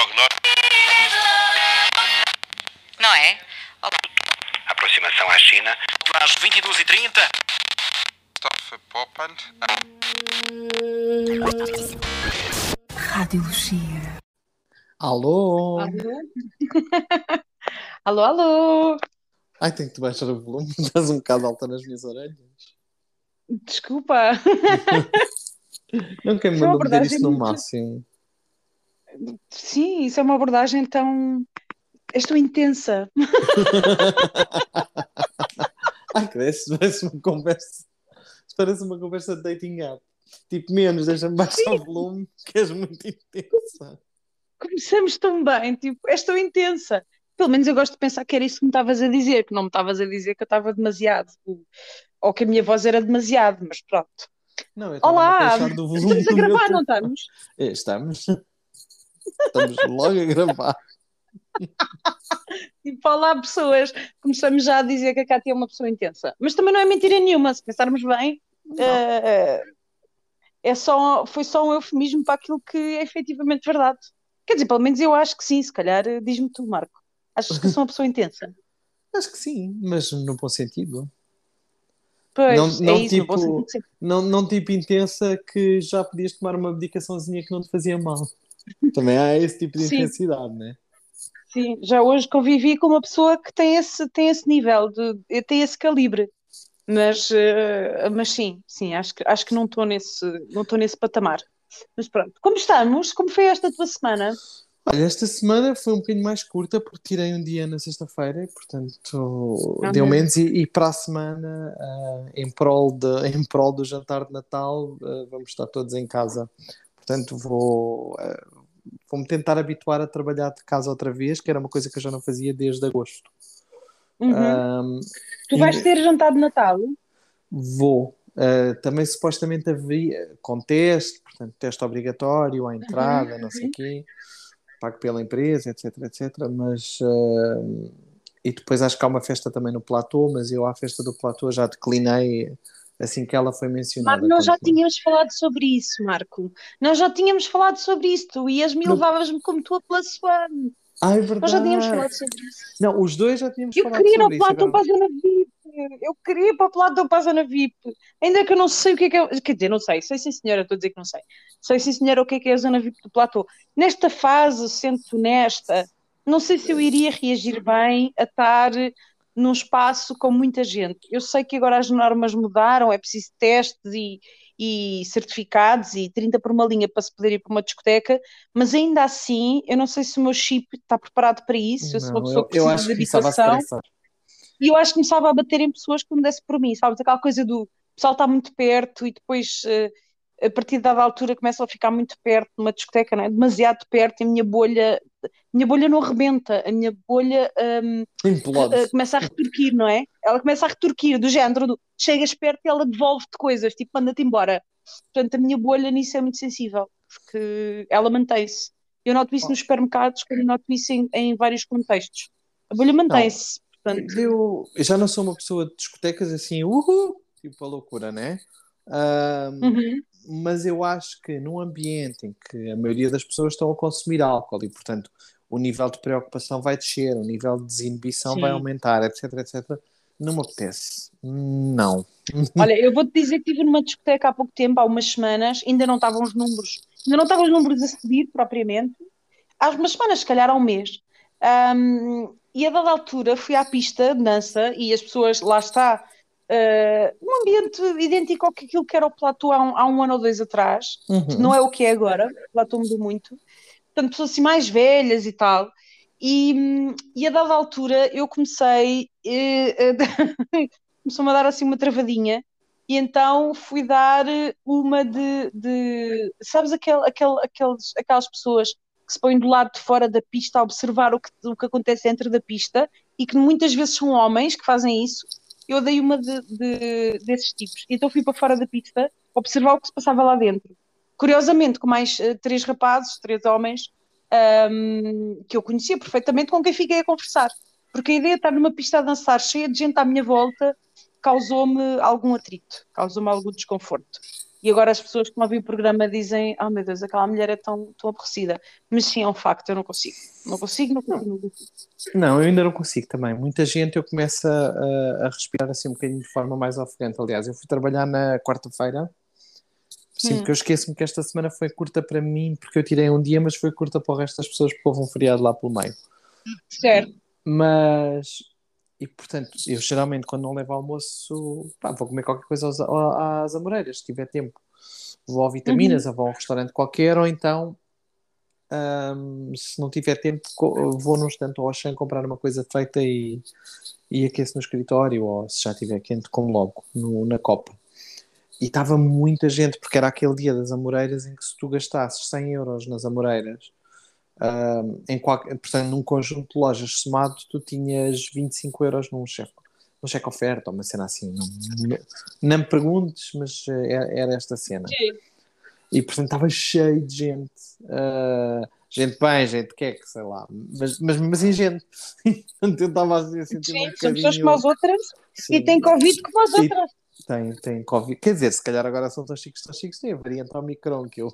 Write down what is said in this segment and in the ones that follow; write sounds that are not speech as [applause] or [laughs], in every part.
prognóstico. Não é? Olá. Aproximação à China. Às 22h30. Stoffe Poppand. Radiologia. Alô? [laughs] Alô, alô. Ai, tenho que te baixar o volume, [laughs] estás um bocado alta nas minhas orelhas. Desculpa. [laughs] Não quero Foi uma mandar meter abordagem isto no muito- máximo. Sim, isso é uma abordagem tão. Estou intensa. Ai, que parece, parece uma conversa. Parece uma conversa de dating app. Tipo, menos, deixa-me baixar o volume, que és muito intensa. Começamos tão bem, tipo, estou intensa. Pelo menos eu gosto de pensar que era isso que me estavas a dizer, que não me estavas a dizer que eu estava demasiado, ou que a minha voz era demasiado, mas pronto. Não, eu Olá, estamos a gravar, não estamos? É, Estamos. Estamos logo a gravar. [laughs] Tipo, olá pessoas, começamos já a dizer que a Cátia é uma pessoa intensa. Mas também não é mentira nenhuma, se pensarmos bem, eh, é só, foi só um eufemismo para aquilo que é efetivamente verdade. Quer dizer, pelo menos eu acho que sim, se calhar eh, diz-me tu, Marco. Achas que sou uma pessoa intensa? [laughs] Acho que sim, mas no bom sentido. Pois, Não- é não isso, no bom tipo- sentido. Não, não tipo intensa que já podias tomar uma medicaçãozinha que não te fazia mal. Também há esse tipo de Sim. intensidade, né? Sim, já hoje convivi com uma pessoa que tem esse, tem esse nível, de, tem esse calibre. Mas, eh, mas sim, sim, acho que, acho que não estou nesse, não estou nesse patamar. Mas pronto, como estamos? Como foi esta tua semana? Olha, esta semana foi um bocadinho mais curta porque tirei um dia na sexta-feira, e, portanto Ah, deu menos. E, e para a semana, ah, em, prol de, em prol do jantar de Natal, ah, vamos estar todos em casa. Portanto, vou, ah, vou-me tentar habituar a trabalhar de casa outra vez, que era uma coisa que eu já não fazia desde agosto. Uhum. Ah, Tu vais e- ter jantar de Natal? Vou. Uh, também supostamente haveria com teste, portanto, teste obrigatório à entrada, não sei o quê, pago pela empresa, etc, etc. Mas uh, e depois acho que há uma festa também no platô, mas eu à festa do platô já declinei assim que ela foi mencionada. Marco, nós já quando- tínhamos falado sobre isso, Marco. Nós já tínhamos falado sobre isso. Tu ias-me e Não. levavas-me como tua plus one. Ah, é Nós já tínhamos verdade. falado sobre isso. Não, os dois já tínhamos Eu falado queria ir sobre isso. é platô para a verdade. zona VIP. Eu queria ir para o platô para a zona VIP. Ainda que eu não sei o que é que é. Quer dizer, não sei. Sei sim, senhora. Estou a dizer que não sei. Sei sim, senhora, o que é que é a zona VIP do platô. Nesta fase, sendo honesta, não sei se eu iria reagir bem a estar num espaço com muita gente. Eu sei que agora as normas mudaram, é preciso testes e, e certificados e 30 por uma linha para se poder ir para uma discoteca, mas ainda assim, eu não sei se o meu chip está preparado para isso. Eu sou uma Não, pessoa eu, que eu precisa acho de habitação. E eu acho que começava a bater em pessoas que me desse por mim, sabes? Aquela coisa do pessoal está muito perto e depois, eh, a partir dada altura, começam a ficar muito perto numa discoteca, não é? Demasiado perto e a minha bolha, minha bolha não rebenta, a minha bolha hum, Implode. eh, começa a retorquir, não é? Ela começa a retorquir, do género do chegas perto e ela devolve-te coisas, tipo, manda-te embora. Portanto, a minha bolha nisso é muito sensível, porque ela mantém-se. Eu noto isso nos supermercados, como eu noto isso em, em vários contextos. A bolha mantém-se. Portanto, Eu, eu já não sou uma pessoa de discotecas assim, uhul, tipo a loucura, né? Ahm, uhum. Mas eu acho que num ambiente em que a maioria das pessoas estão a consumir álcool e, portanto, o nível de preocupação vai descer, o nível de desinibição vai Sim. aumentar, etc, etc, não me apetece. Não. [laughs] Olha, eu vou-te dizer que estive numa discoteca há pouco tempo, há umas semanas, ainda não estavam os números, ainda não estavam os números a subir propriamente, há umas semanas, se calhar há um mês. Ahm, e a dada altura fui à pista de dança e as pessoas, lá está, ah, um ambiente idêntico ao que aquilo que era o platô há um, há um ano ou dois atrás, Uhum. não é o que é agora, o platô mudou muito, portanto, pessoas assim mais velhas e tal. E, e a dada altura eu comecei, eh, [laughs] começou-me a dar assim uma travadinha, e então fui dar uma de, de- sabes, aquel, aquel, aqueles, aquelas pessoas que se põem do lado de fora da pista a observar o que, o que acontece dentro da pista e que muitas vezes são homens que fazem isso. Eu dei uma de, de- desses tipos. Então fui para fora da pista observar o que se passava lá dentro. Curiosamente, com mais eh, três rapazes, três homens, ahm, que eu conhecia perfeitamente, com quem fiquei a conversar. Porque a ideia de estar numa pista a dançar cheia de gente à minha volta causou-me algum atrito, causou-me algum desconforto. E agora as pessoas que me ouvem o programa dizem: Oh meu Deus, aquela mulher é tão, tão aborrecida. Mas sim, é um facto, eu não consigo. Não consigo, não consigo. Não, consigo. não eu ainda não consigo também. Muita gente eu começo a, a respirar assim um bocadinho de forma mais ofegante. Aliás, eu fui trabalhar na quarta-feira. Sim, hum. porque eu esqueço-me que esta semana foi curta para mim, porque eu tirei um dia, mas foi curta para o resto das pessoas, porque houve um feriado lá pelo meio. Certo. Mas e portanto, eu geralmente quando não levo almoço, pá, vou comer qualquer coisa às, às amoreiras, se tiver tempo. Vou ao Vitaminas, uhum. ou vou a um restaurante qualquer, ou então, um, se não tiver tempo, vou num instante ou ao chão comprar uma coisa feita e, e aqueço no escritório, ou se já estiver quente, como logo no, na copa. E estava muita gente, porque era aquele dia das amoreiras em que se tu gastasses 100 euros nas amoreiras, Uh, em qualquer, portanto, num conjunto de lojas somado, tu tinhas 25 euros num cheque, num cheque oferta, uma cena assim. Não, não, não me perguntes, mas era, eh, era esta cena. Sim. E portanto estava cheio de gente. Uh, gente bem, gente que é que, sei lá, mas, mas, mas em gente. [laughs] Portanto, eu estava a sentir Sim, um são pessoas como as outras Sim. e têm Covid como as outras. Tem, tem Covid. Quer dizer, se calhar agora são tão chiques, tão chiques, tem a variante Omicron, que eu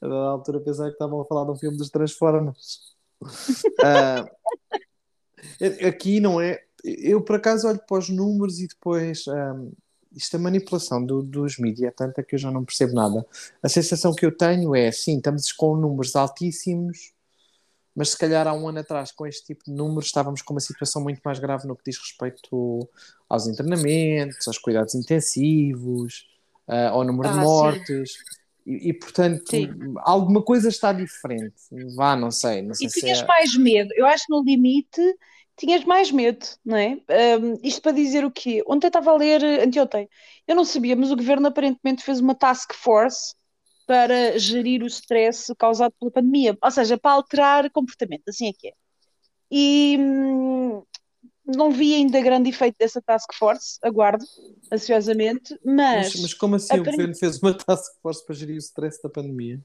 a dada altura pensava que estavam a falar de um filme dos Transformers. [laughs] uh, aqui não é. Eu por acaso olho para os números e depois. Um, isto é manipulação do, dos mídias, é tanta que eu já não percebo nada. A sensação que eu tenho é, sim, estamos com números altíssimos, mas se calhar há um ano atrás, com este tipo de números, estávamos com uma situação muito mais grave no que diz respeito aos internamentos, aos cuidados intensivos, uh, ao número ah, de mortes. E, e, portanto, sim. alguma coisa está diferente. Vá, não sei. Não sei e tinhas é... mais medo. Eu acho que no limite tinhas mais medo, não é? Um, isto para dizer o quê? Ontem estava a ler, anteontem, eu não sabia, mas o governo aparentemente fez uma task force para gerir o stress causado pela pandemia, ou seja, para alterar comportamento, assim é que é. E hum, não vi ainda grande efeito dessa task force, aguardo ansiosamente, mas. Mas, mas como assim o governo fez uma task force para gerir o stress da pandemia?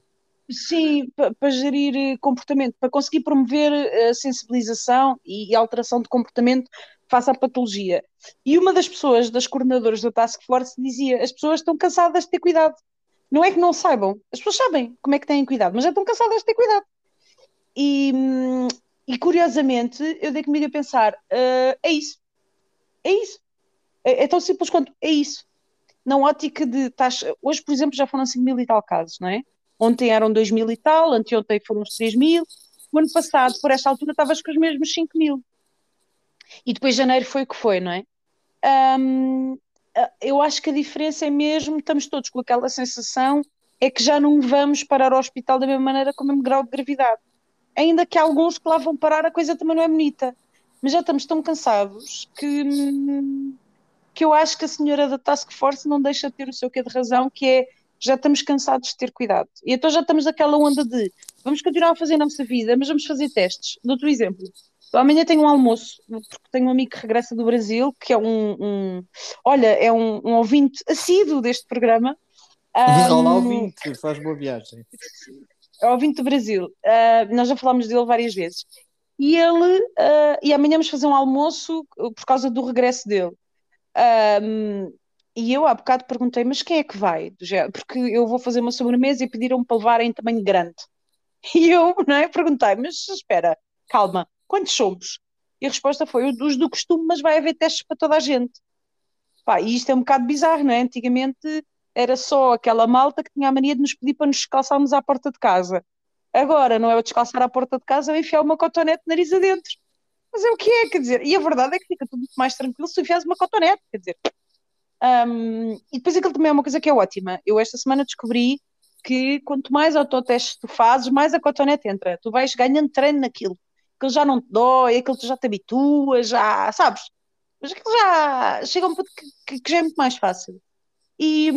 Sim, para, para gerir eh, comportamento, para conseguir promover a eh, sensibilização e, e alteração de comportamento face à patologia. E uma das pessoas, das coordenadoras da Task Force, dizia: as pessoas estão cansadas de ter cuidado. Não é que não saibam, as pessoas sabem como é que têm cuidado, mas já estão cansadas de ter cuidado. E, e curiosamente, eu dei comigo a pensar: uh, é isso, é isso. É, é, tão simples quanto é isso. Na ótica de taxa. Hoje, por exemplo, já foram 5 mil e tal casos, não é? Ontem eram 2 mil e tal, anteontem foram uns 3 mil. O ano passado, por esta altura, estavas com os mesmos 5 mil. E depois janeiro foi o que foi, não é? Um, eu acho que a diferença é mesmo, estamos todos com aquela sensação, é que já não vamos parar ao hospital da mesma maneira com o mesmo grau de gravidade. Ainda que alguns que lá vão parar, a coisa também não é bonita. Mas já estamos tão cansados que, que eu acho que a senhora da Task Force não deixa de ter o seu quê de razão, que é já estamos cansados de ter cuidado. E então já estamos naquela onda de vamos continuar a fazer a nossa vida, mas vamos fazer testes. Dou-te um exemplo. Amanhã tenho um almoço, porque tenho um amigo que regressa do Brasil, que é um, um olha, é um, um, ouvinte assíduo deste programa. Um, Olá, ouvinte, faz boa viagem. É ouvinte do Brasil. Uh, nós já falámos dele várias vezes. E ele, uh, e amanhã vamos fazer um almoço por causa do regresso dele. Um, e eu há bocado perguntei, mas quem é que vai? Porque eu vou fazer uma sobremesa e pediram-me para levar em tamanho grande. [laughs] E eu não é, perguntei, mas espera, calma, Quantos somos? E a resposta foi os do costume, mas vai haver testes para toda a gente. Pá, e isto é um bocado bizarro, não é? Antigamente era só aquela malta que tinha a mania de nos pedir para nos descalçarmos à porta de casa. Agora não é o descalçar à porta de casa, é enfiar uma cotonete nariz adentro. Mas é o que é, quer dizer, e a verdade é que fica tudo muito mais tranquilo se enfiares uma cotonete, quer dizer. Um, e depois aquilo também é uma coisa que é ótima. Eu esta semana descobri que quanto mais autotestes tu fazes, mais a cotonete entra. Tu vais ganhando treino naquilo aquilo já não te dói, aquilo tu já te habituas, já, sabes? Mas aquilo já chega a um ponto que, que, que já é muito mais fácil. E,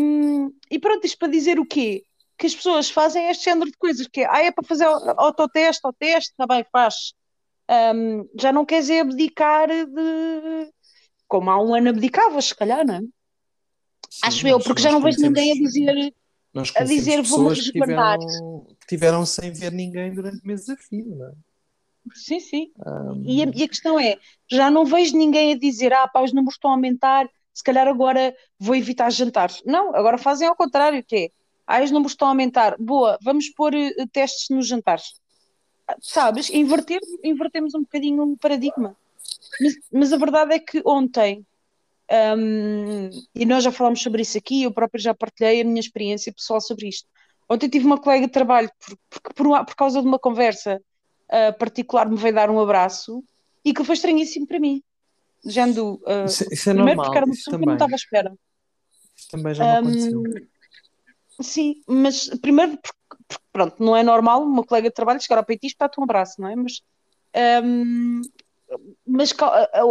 e pronto, isto para dizer o quê? Que as pessoas fazem este género de coisas, que é, ah, é para fazer autoteste, ao teste, está bem, faz. Um, já não queres é abdicar de... Como há um ano abdicavas, se calhar, não é? Sim, Acho eu, porque já não vejo ninguém a dizer a dizer vou-me resguardar. Que tiveram, que tiveram sem ver ninguém durante meses a fio, não é? Sim, sim. Um... E, a, e, a, questão é: já não vejo ninguém a dizer, ah, pá, os números estão a aumentar, se calhar agora vou evitar jantares. Não, agora fazem ao contrário, que é Ah, os números estão a aumentar. Boa, vamos pôr eh, testes nos jantares. Sabes? Inverter, invertemos um bocadinho o paradigma. Mas, mas a verdade é que ontem, hum, e nós já falámos sobre isso aqui, eu própria já partilhei a minha experiência pessoal sobre isto. Ontem tive uma colega de trabalho, por, por, por causa de uma conversa ah, particular, me veio dar um abraço e que foi estranhíssimo para mim. De género, ah, Isso, isso é primeiro normal, porque era uma pessoa que eu não estava à espera. Isso também já me aconteceu. Hum, sim, mas primeiro porque, porque, pronto, não é normal uma colega de trabalho chegar ao peito e dar-te um abraço, não é? Mas, hum, mas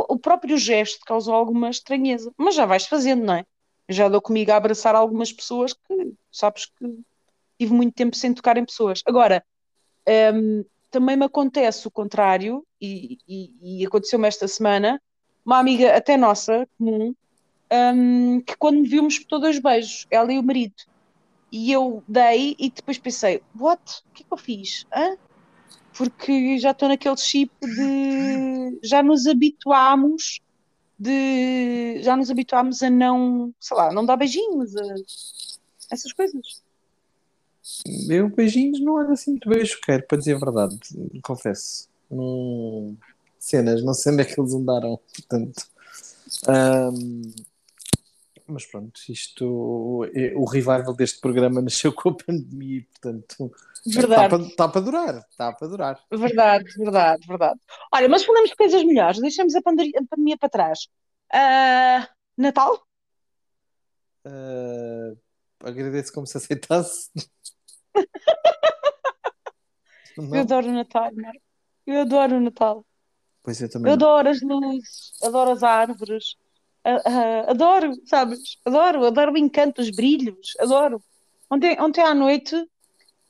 o próprio gesto causou alguma estranheza. Mas já vais fazendo, não é? Já dou comigo a abraçar algumas pessoas que sabes que tive muito tempo sem tocar em pessoas. Agora, hum, também me acontece o contrário, e, e, e aconteceu-me esta semana, uma amiga até nossa, comum, hum, que quando me viu me espetou dois beijos, ela e o marido. E eu dei e depois pensei, what? O que é que eu fiz? Hã? Porque já estou naquele chip de [laughs] já nos habituámos de já nos habituámos a não, sei lá, não dar beijinhos, a essas coisas. Eu beijinhos não ando assim muito bem choqueiro, para dizer a verdade, confesso. Não... Cenas, não sei onde é que eles andaram, portanto. Ahm, Mas pronto, isto, é- o revival deste programa [laughs] nasceu com a pandemia, e, portanto, está Verdade, para, está para durar, está para durar. verdade, verdade, verdade. Olha, mas falamos de coisas melhores, deixamos a pandemia, para trás. Ah, Natal? Ah, agradeço como se aceitasse. [laughs] Eu adoro o Natal, Marco. Eu adoro o Natal. Pois eu Eu também não. adoro as luzes, adoro as árvores, adoro, sabes? Adoro, adoro o encanto, os brilhos, adoro. Ontem, ontem à noite,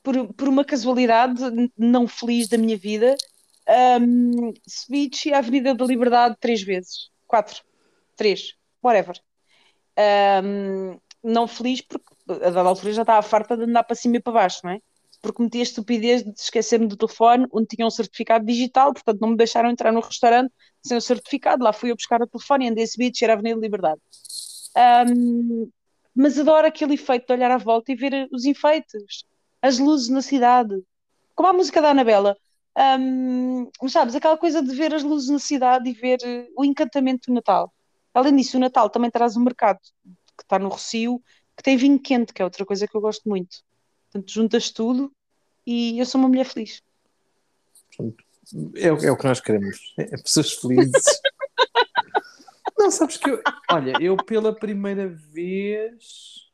por, por uma casualidade não feliz da minha vida, um, subi a Avenida da Liberdade três vezes. Quatro, três, whatever. Um, não feliz porque a dada altura já estava farta de andar para cima e para baixo, não é? Porque cometi a estupidez de esquecer-me do telefone, onde tinha um certificado digital, portanto não me deixaram entrar no restaurante sem o certificado. Lá fui eu buscar o telefone e andei a subir e a Avenida da Liberdade. Um, mas adoro aquele efeito de olhar à volta e ver os enfeites, as luzes na cidade, como a música da Anabela. Um, sabes, aquela coisa de ver as luzes na cidade e ver eh, o encantamento do Natal. Além disso, o Natal também traz o mercado, que está no Rocio, que tem vinho quente, que é outra coisa que eu gosto muito. Portanto, juntas tudo e eu sou uma mulher feliz. É, o- é o que nós queremos. É pessoas felizes. [laughs] Não, sabes que eu. Olha, eu pela primeira vez.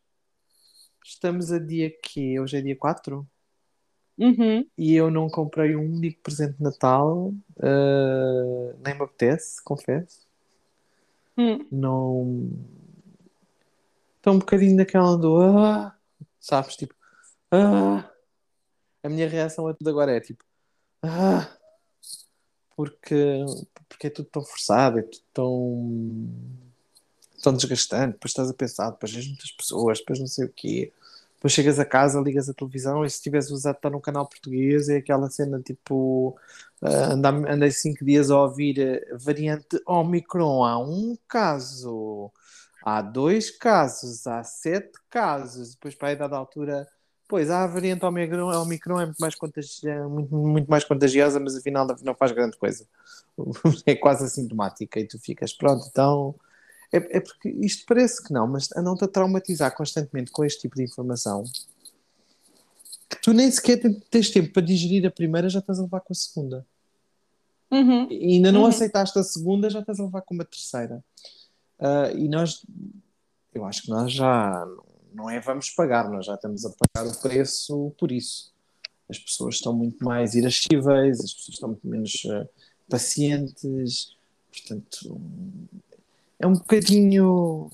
Estamos a dia quê? Hoje é dia 4? Uhum. E eu não comprei um único presente de Natal. ah, nem me apetece, confesso. Hum. Não. Estou um bocadinho naquela do. Ah, sabes? Tipo. Ah. A minha reação a tudo agora é tipo. Ah. Porque, porque é tudo tão forçado, é tudo tão, tão desgastante. Depois estás a pensar, depois as muitas pessoas, depois não sei o quê. Depois chegas a casa, ligas a televisão e se tivesse usado estar no canal português é aquela cena tipo. andam- andei cinco dias a ouvir a variante Omicron. Há um caso, há dois casos, há sete casos. Depois, para a dada altura, pois há a variante Omicron, a Omicron é muito mais, contagi- muito, muito mais contagiosa, mas afinal não faz grande coisa. [laughs] É quase assintomática e tu ficas, pronto, então. É, é porque isto parece que não, mas a traumatizar constantemente com este tipo de informação que tu nem sequer te- tens tempo para digerir a primeira, já estás a levar com a segunda. Uhum. E ainda não Uhum. aceitaste a segunda, já estás a levar com uma terceira. Ah, e nós, eu acho que nós já não é vamos pagar, nós já estamos a pagar o preço por isso. As pessoas estão muito mais irascíveis, as pessoas estão muito menos ah, pacientes, portanto, é um bocadinho.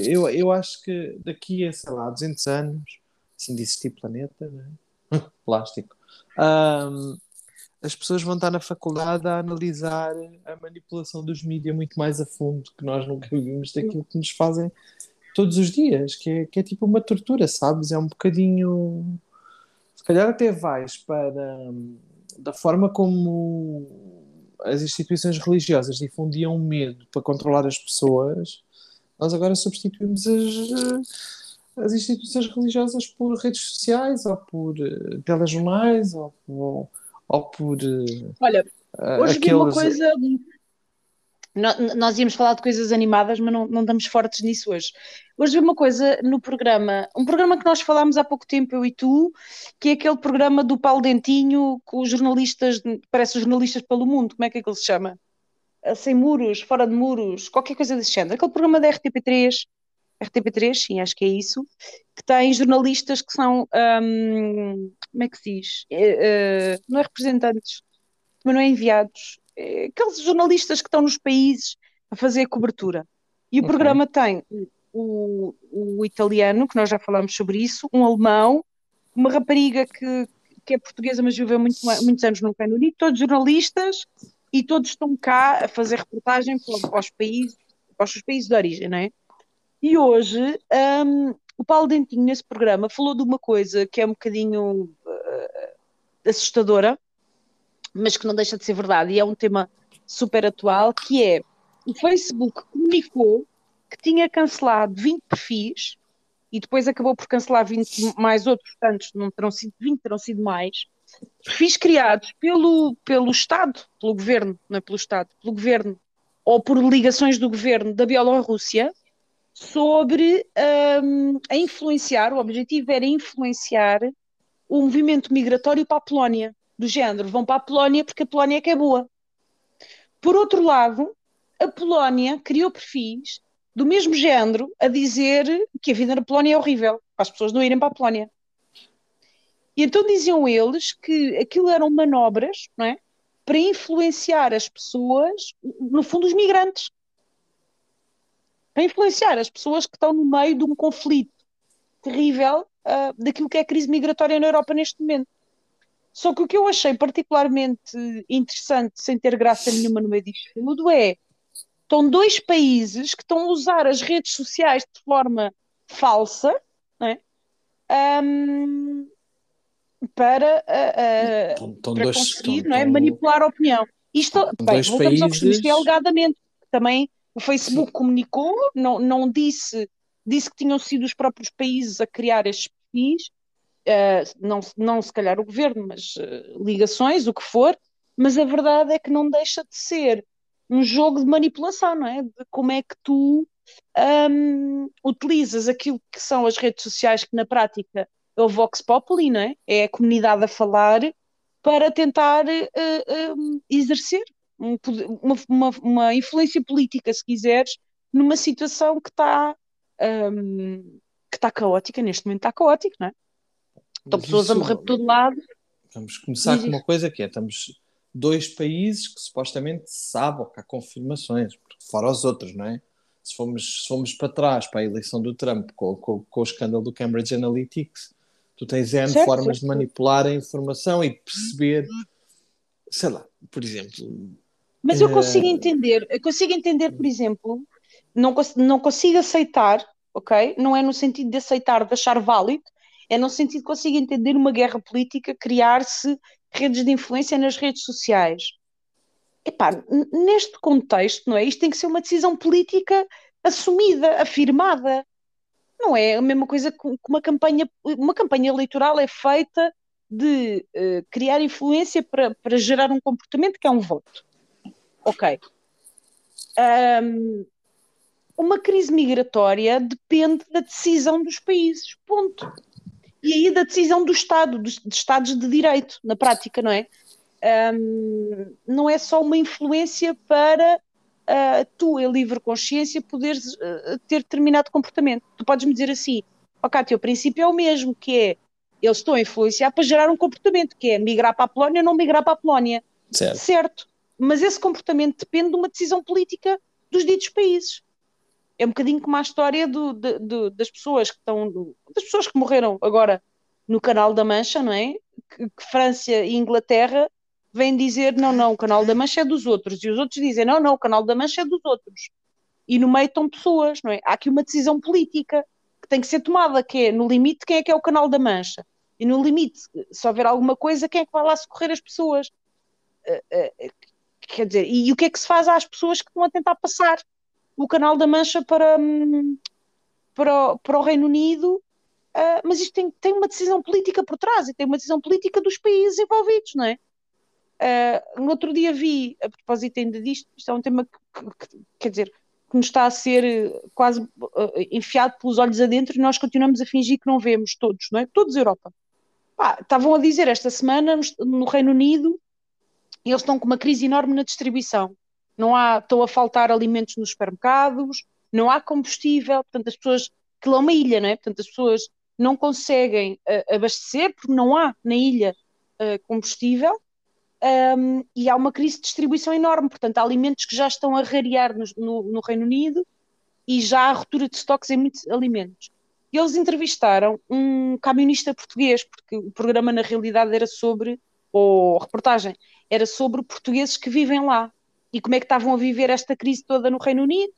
Eu, eu acho que daqui a, sei lá, 200 anos, assim de existir planeta, né? [laughs] plástico, ahm, as pessoas vão estar na faculdade a analisar a manipulação dos mídias muito mais a fundo, que nós nunca vimos daquilo que nos fazem todos os dias, que é, que é tipo uma tortura, sabes? É um bocadinho. Se calhar até vais para. hum, da forma como as instituições religiosas difundiam medo para controlar as pessoas, nós agora substituímos as, as instituições religiosas por redes sociais ou por uh, telejornais ou, ou, ou por. Uh, Olha, hoje aqueles... vi uma coisa. Nós íamos falar de coisas animadas, mas não, não estamos fortes nisso hoje. Hoje vi uma coisa no programa, um programa que nós falámos há pouco tempo, eu e tu, que é aquele programa do Paulo Dentinho com os jornalistas, parece jornalistas pelo mundo, como é que, é que ele se chama? Sem muros, fora de muros, qualquer coisa desse género. Aquele programa da RTP3, RTP3, sim, acho que é isso, que tem jornalistas que são, um, como é que se diz? Uh, não é representantes, mas não é enviados, é aqueles jornalistas que estão nos países a fazer a cobertura. E o okay. programa tem o, o, italiano, que nós já falamos sobre isso, um alemão, uma rapariga que, que é portuguesa, mas viveu muito, muitos anos no Reino Unido, todos jornalistas, e todos estão cá a fazer reportagem para, os países, para os países de origem, não é? E hoje um, o Paulo Dentinho, nesse programa, falou de uma coisa que é um bocadinho uh, assustadora, mas que não deixa de ser verdade, e é um tema super atual, que é o Facebook comunicou que tinha cancelado 20 perfis e depois acabou por cancelar 20 mais outros tantos, não terão sido 20, terão sido mais, perfis criados pelo, pelo Estado, pelo governo, não é pelo Estado, pelo governo, ou por ligações do governo da Bielorrússia, sobre um, a influenciar, o objetivo era influenciar o movimento migratório para a Polónia, do género, vão para a Polónia porque a Polónia é que é boa. Por outro lado, a Polónia criou perfis do mesmo género a dizer que a vida na Polónia é horrível, para as pessoas não irem para a Polónia. E então diziam eles que aquilo eram manobras, não é? Para influenciar as pessoas, no fundo, os migrantes para influenciar as pessoas que estão no meio de um conflito terrível uh, daquilo que é a crise migratória na Europa neste momento. Só que o que eu achei particularmente interessante, sem ter graça nenhuma no meio disto tudo, é estão dois países que estão a usar as redes sociais de forma falsa é? um, para, uh, uh, para conseguir estão, é? manipular a opinião. Isto, bem, voltamos países... ao que isto é alegadamente. Também o Facebook comunicou, não, não disse, disse que tinham sido os próprios países a criar estes perfis, uh, não, não se calhar o governo, mas uh, ligações, o que for, mas a verdade é que não deixa de ser um jogo de manipulação, não é? De como é que tu um, utilizas aquilo que são as redes sociais, que na prática é o Vox Populi, não é? É a comunidade a falar para tentar uh, exercer um, uma, uma, uma, influência política, se quiseres, numa situação que está um, que está caótica, neste momento está caótica, não é? Estão pessoas isso, a morrer por todo lado. Vamos começar com uma coisa que é, estamos dois países que supostamente sabem que há confirmações, fora os outros, não é? Se fomos, se fomos para trás para a eleição do Trump com, com, com o escândalo do Cambridge Analytics, tu tens N certo, formas certo. de manipular a informação e perceber, sei lá, por exemplo, mas eu consigo eh, entender, eu consigo entender, por exemplo, não, não consigo aceitar, ok? Não é no sentido de aceitar, de achar válido, é no sentido de consigo entender uma guerra política criar-se redes de influência nas redes sociais. Epá, neste contexto, não é? Isto tem que ser uma decisão política assumida, afirmada. Não é a mesma coisa que uma campanha, uma campanha eleitoral é feita de uh, criar influência para, para gerar um comportamento que é um voto. Ok. Um, uma crise migratória depende da decisão dos países, ponto. E aí da decisão do Estado, dos, dos Estados de Direito, na prática, não é? Um, não é só uma influência para uh, tu, em livre consciência, poderes uh, ter determinado comportamento. Tu podes me dizer assim, ok, teu princípio é o mesmo, que é eles estão a influenciar para gerar um comportamento, que é migrar para a Polónia ou não migrar para a Polónia. Certo. certo mas esse comportamento depende de uma decisão política dos ditos países. É um bocadinho como a história do, de, de, das pessoas que estão, das pessoas que morreram agora no Canal da Mancha, não é? Que, que França e Inglaterra vêm dizer não, não, o Canal da Mancha é dos outros, e os outros dizem não, não, o Canal da Mancha é dos outros. E no meio estão pessoas, não é? Há aqui uma decisão política que tem que ser tomada, que é no limite quem é que é o Canal da Mancha. E no limite, se houver alguma coisa, quem é que vai lá socorrer as pessoas? Eh, eh, Quer dizer, e, o que é que se faz às pessoas que estão a tentar passar o Canal da Mancha para, hum, para, para o Reino Unido Uh, mas isto tem, tem uma decisão política por trás e tem uma decisão política dos países envolvidos, não é? Uh, no outro dia vi, a propósito ainda disto, isto é um tema que, que, que quer dizer, que nos está a ser quase uh, enfiado pelos olhos adentro e nós continuamos a fingir que não vemos todos, não é? Todos a Europa. Pá, estavam a dizer esta semana no Reino Unido, eles estão com uma crise enorme na distribuição. Não há, estão a faltar alimentos nos supermercados, não há combustível, portanto as pessoas, aquilo é uma ilha, não é? Portanto as pessoas não conseguem uh, abastecer porque não há na ilha uh, combustível um, e há uma crise de distribuição enorme, portanto há alimentos que já estão a rarear no, no, no Reino Unido e já há ruptura de estoques em muitos alimentos. E eles entrevistaram um camionista português, porque o programa na realidade era sobre, ou reportagem, era sobre portugueses que vivem lá e como é que estavam a viver esta crise toda no Reino Unido.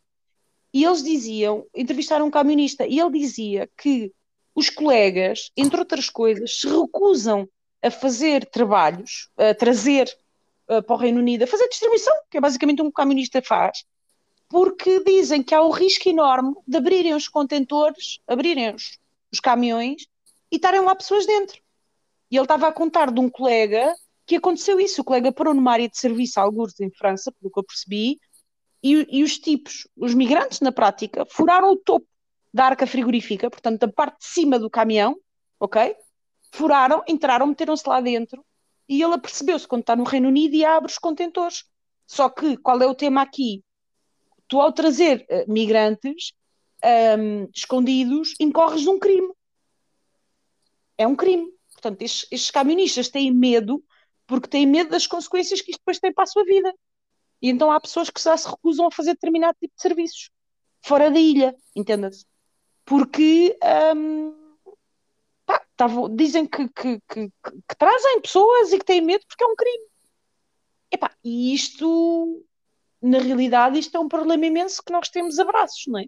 E eles diziam, entrevistaram um camionista, e ele dizia que os colegas, entre outras coisas, se recusam a fazer trabalhos, a trazer uh, para o Reino Unido, a fazer distribuição, que é basicamente um camionista faz, porque dizem que há o risco enorme de abrirem os contentores, abrirem os, os caminhões e estarem lá pessoas dentro. E ele estava a contar de um colega que aconteceu isso. O colega parou numa área de serviço, alguns em França, pelo que eu percebi, e, e, os tipos, os migrantes na prática, furaram o topo da arca frigorífica, portanto, da parte de cima do caminhão, ok? Furaram, entraram, meteram-se lá dentro e ele apercebeu-se quando está no Reino Unido e abre os contentores. Só que qual é o tema aqui? tu ao trazer uh, migrantes um, escondidos, incorres num crime. É um crime. Portanto, estes, estes camionistas têm medo porque têm medo das consequências que isto depois tem para a sua vida. E então há pessoas que já se recusam a fazer determinado tipo de serviços fora da ilha, entenda-se. Porque um, pá, dizem que, que, que, que, trazem pessoas e que têm medo porque é um crime. Epá, e isto na realidade, isto é um problema imenso que nós temos abraços, não é?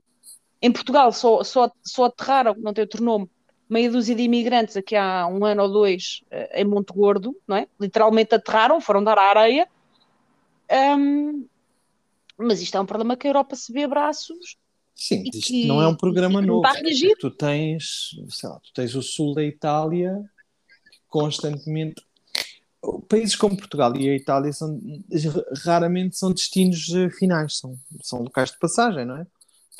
Em Portugal só, só, só aterraram, não tem outro nome, meia dúzia de imigrantes aqui há um ano ou dois eh, em Monte Gordo, não é? Literalmente aterraram, foram dar à areia. Um, mas isto é um problema que a Europa se vê abraços. Sim, isto que, não é um programa novo. Tu tens, sei lá, tu tens o sul da Itália constantemente países como Portugal e a Itália são, raramente são destinos eh, finais, são, são locais de passagem, não é?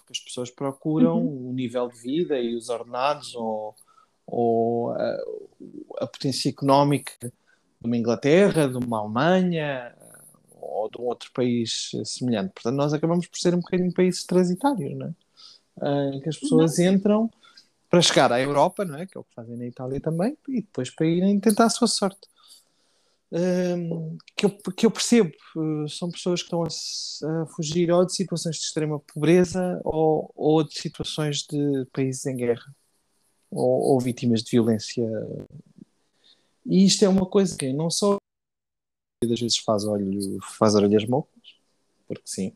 Porque as pessoas procuram uhum. o nível de vida e os ordenados ou, ou a, a, potência económica de uma Inglaterra, de uma Alemanha ou de um outro país semelhante. Portanto, nós acabamos por ser um bocadinho países transitários, não é? Ah, em que as pessoas entram para chegar à Europa, não é? Que é o que fazem na Itália também, e depois para irem tentar a sua sorte que, eu, que eu percebo. Uh, são pessoas que estão a, a, fugir ou de situações de extrema pobreza ou, ou de situações de países em guerra ou, ou vítimas de violência. E isto é uma coisa que não só às vezes faz, olho, faz orelhas mocas, porque sim.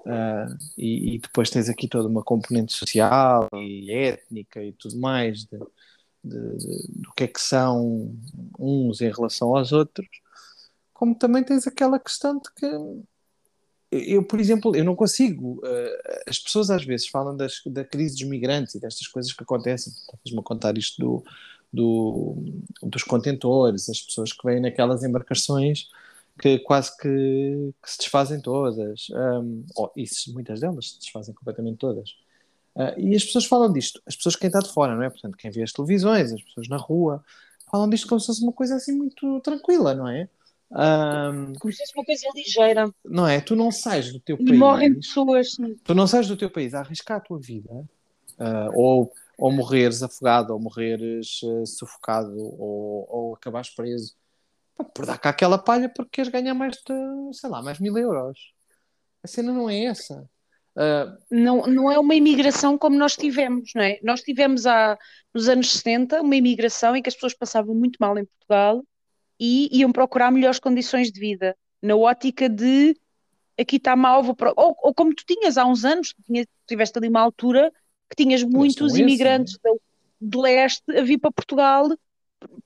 Uh, e, e, depois tens aqui toda uma componente social e étnica e tudo mais de, de, de, do que é que são uns em relação aos outros, como também tens aquela questão de que eu, por exemplo, eu não consigo. Uh, as pessoas às vezes falam das, da crise dos migrantes e destas coisas que acontecem. Estavas-me a contar isto do, do, dos contentores, as pessoas que vêm naquelas embarcações que quase que, que se desfazem todas. Um, oh, isso, muitas delas se desfazem completamente todas. Uh, e as pessoas falam disto, as pessoas quem está de fora, não é? Portanto, quem vê as televisões, as pessoas na rua, falam disto como se fosse uma coisa assim muito tranquila, não é? Um, como se fosse uma coisa ligeira. Não é? Tu não sais do teu e país. morrem pessoas. Tu não sais do teu país a arriscar a tua vida, uh, ou, ou morreres afogado, ou morreres uh, sufocado, ou, ou acabares preso, por dar cá aquela palha porque queres ganhar mais de, sei lá, mais mil euros. A cena não é essa. Uh, não, não é uma imigração como nós tivemos, não é? Nós tivemos há, nos anos 70 uma imigração em que as pessoas passavam muito mal em Portugal e iam procurar melhores condições de vida, na ótica de aqui está mal, vou pro... ou, ou, como tu tinhas há uns anos, tinhas, tiveste ali uma altura que tinhas muitos imigrantes do, do leste a vir para Portugal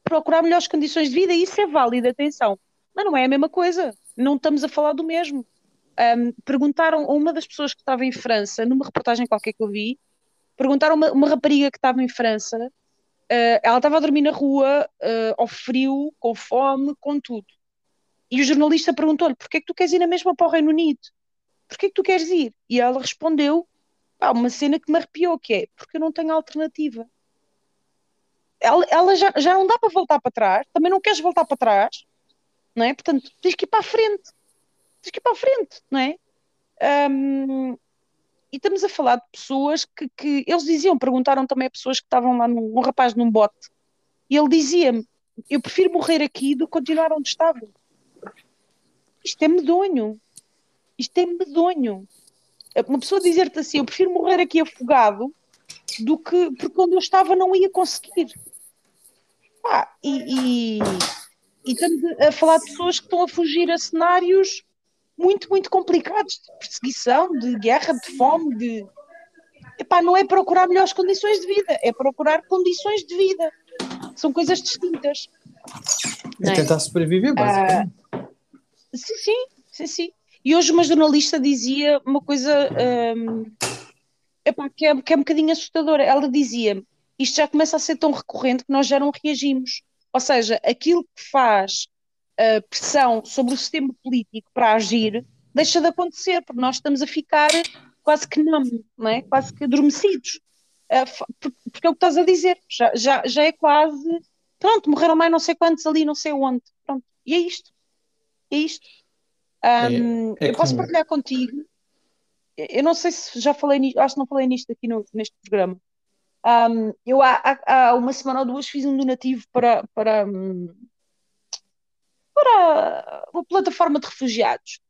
procurar melhores condições de vida, e isso é válido, atenção, mas não é a mesma coisa, não estamos a falar do mesmo um, perguntaram a uma das pessoas que estava em França, numa reportagem qualquer que eu vi, perguntaram uma, uma rapariga que estava em França, uh, ela estava a dormir na rua, uh, ao frio, com fome, com tudo. E o jornalista perguntou-lhe: porquê é que tu queres ir na mesma para o Reino Unido? Porquê é que tu queres ir? E ela respondeu: pá, uma cena que me arrepiou, que é porque eu não tenho alternativa. Ela, ela já, já não dá para voltar para trás, também não queres voltar para trás, não é? Portanto, tens que ir para a frente. Tens que ir para a frente, não é? Um, e estamos a falar de pessoas que, que, eles diziam, perguntaram também a pessoas que estavam lá, num, um rapaz num bote, e ele dizia-me: Eu prefiro morrer aqui do que continuar onde estava. Isto é medonho. Isto é medonho. Uma pessoa dizer-te assim: Eu prefiro morrer aqui afogado do que porque onde eu estava não ia conseguir. Ah, e, e, e estamos a falar de pessoas que estão a fugir a cenários muito, muito complicados de perseguição, de guerra, de fome, de. Epá, não é procurar melhores condições de vida, é procurar condições de vida. São coisas distintas. É, é? tentar sobreviver, basicamente. Ah, sim, sim, sim, sim. E hoje uma jornalista dizia uma coisa um, epá, que, é, que é um bocadinho assustadora. Ela dizia: isto já começa a ser tão recorrente que nós já não reagimos. Ou seja, aquilo que faz uh, pressão sobre o sistema político para agir deixa de acontecer, porque nós estamos a ficar quase que não, não é? quase que adormecidos. Porque é o que estás a dizer, já, já, já é quase. Pronto, morreram mais não sei quantos ali, não sei onde. Pronto, e é isto. É isto. Um, é, é eu posso partilhar contigo. Eu não sei se já falei nisto, acho que não falei nisto aqui no, neste programa. Um, eu há, há, há, uma semana ou duas fiz um donativo para, para, para uma plataforma de refugiados.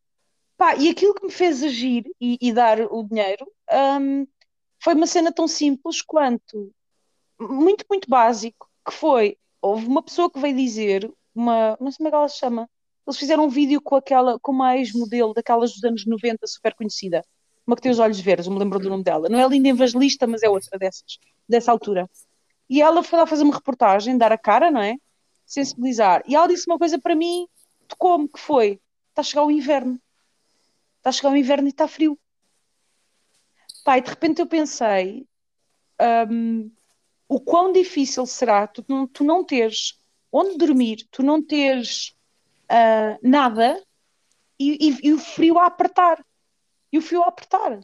Pá, e aquilo que me fez agir e, e dar o dinheiro um, foi uma cena tão simples quanto muito, muito básico, que foi, houve uma pessoa que veio dizer, uma, não sei como é que ela se chama, eles fizeram um vídeo com aquela, com uma ex-modelo daquelas dos anos 90, super conhecida, uma que tem os olhos verdes, não me lembro do nome dela. Não é Linda Evangelista, mas é outra dessas, dessa altura. E ela foi lá fazer uma reportagem, dar a cara, não é? Sensibilizar. E ela disse uma coisa para mim, tocou-me, que foi, está a chegar o inverno. Está a chegar o inverno e está frio. Pai, de repente eu pensei, um, o quão difícil será tu tu não teres onde dormir, tu não teres uh, nada e, e, e, o frio a apertar. E o frio a apertar.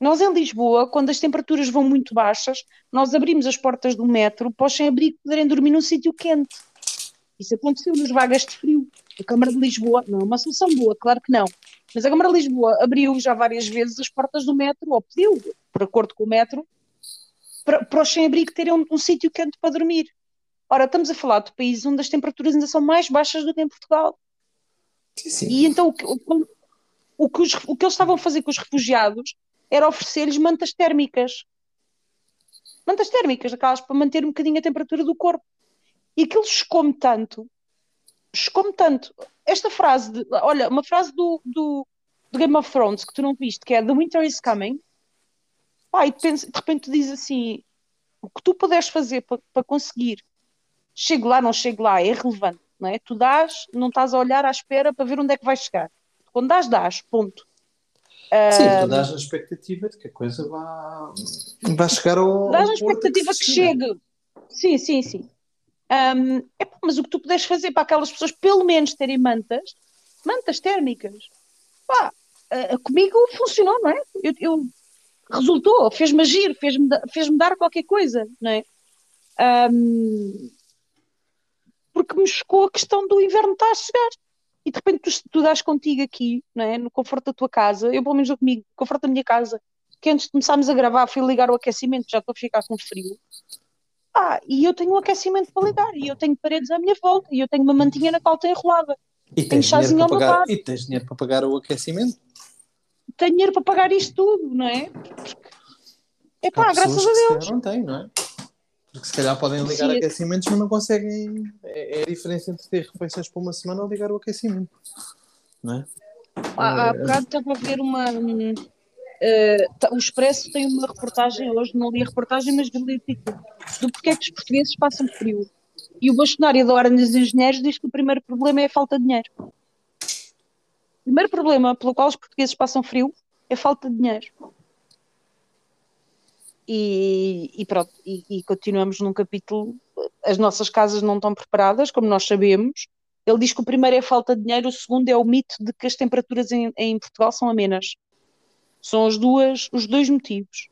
Nós em Lisboa, quando as temperaturas vão muito baixas, nós abrimos as portas do metro para os sem-abrigo poderem dormir num sítio quente. Isso aconteceu nos vagas de frio. A Câmara de Lisboa, não é uma solução boa, claro que não. Mas a Câmara de Lisboa abriu já várias vezes as portas do metro, ou pediu, por acordo com o metro, para, para os sem-abrigo terem um, um sítio quente para dormir. Ora, estamos a falar de países onde as temperaturas ainda são mais baixas do que em Portugal. Sim, sim. E então o que, o, o, que os, o que eles estavam a fazer com os refugiados era oferecer-lhes mantas térmicas. Mantas térmicas, aquelas para manter um bocadinho a temperatura do corpo. E aquilo chocou-me tanto, chocou-me tanto. Esta frase, de, olha, uma frase do, do, do, Game of Thrones que tu não viste, que é The Winter is Coming. Pá, e de, de repente tu dizes assim: o que tu puderes fazer para, para conseguir, chego lá, não chego lá, é irrelevante. Não é? Tu dás, não estás a olhar à espera para ver onde é que vais chegar. Quando dás, dás, ponto. Sim, tu dás a expectativa de que a coisa vá, vá chegar ao. Dás a expectativa que, que chegue. Sim, sim, sim. Um, mas o que tu puderes fazer para aquelas pessoas, pelo menos terem mantas, mantas térmicas, pá, uh, comigo funcionou, não é? Eu, eu resultou, fez-me agir, fez-me fez dar qualquer coisa, não é? Um, porque me chocou a questão do inverno estar a chegar. E de repente tu, tu dás contigo aqui, não é? no conforto da tua casa, eu pelo menos dou comigo, conforto da minha casa, que antes de começarmos a gravar fui ligar o aquecimento, já estou a ficar com frio. Ah, e eu tenho um aquecimento para ligar, e eu tenho paredes à minha volta, e eu tenho uma mantinha na qual tenho enrolada. E tenho chazinho ao meu lado. E tens dinheiro para pagar o aquecimento? Tenho dinheiro para pagar isto tudo, não é? É pá, graças a Deus. Não tem, não é? Porque se calhar podem ligar Sim, aquecimentos, mas não conseguem. É, é, a diferença entre ter refeições para uma semana ou ligar o aquecimento. Não é? Há, há é. bocado estava a ver uma. Uh, o Expresso tem uma reportagem hoje, não li a reportagem, mas vi o título do porquê é que os portugueses passam frio. E o bastonário da Ordem dos Engenheiros diz que o primeiro problema é a falta de dinheiro. O primeiro problema pelo qual os portugueses passam frio é a falta de dinheiro. E, e pronto, e, e continuamos num capítulo. As nossas casas não estão preparadas, como nós sabemos. Ele diz que o primeiro é falta de dinheiro, o segundo é o mito de que as temperaturas em, em Portugal são amenas. São as duas, os dois motivos.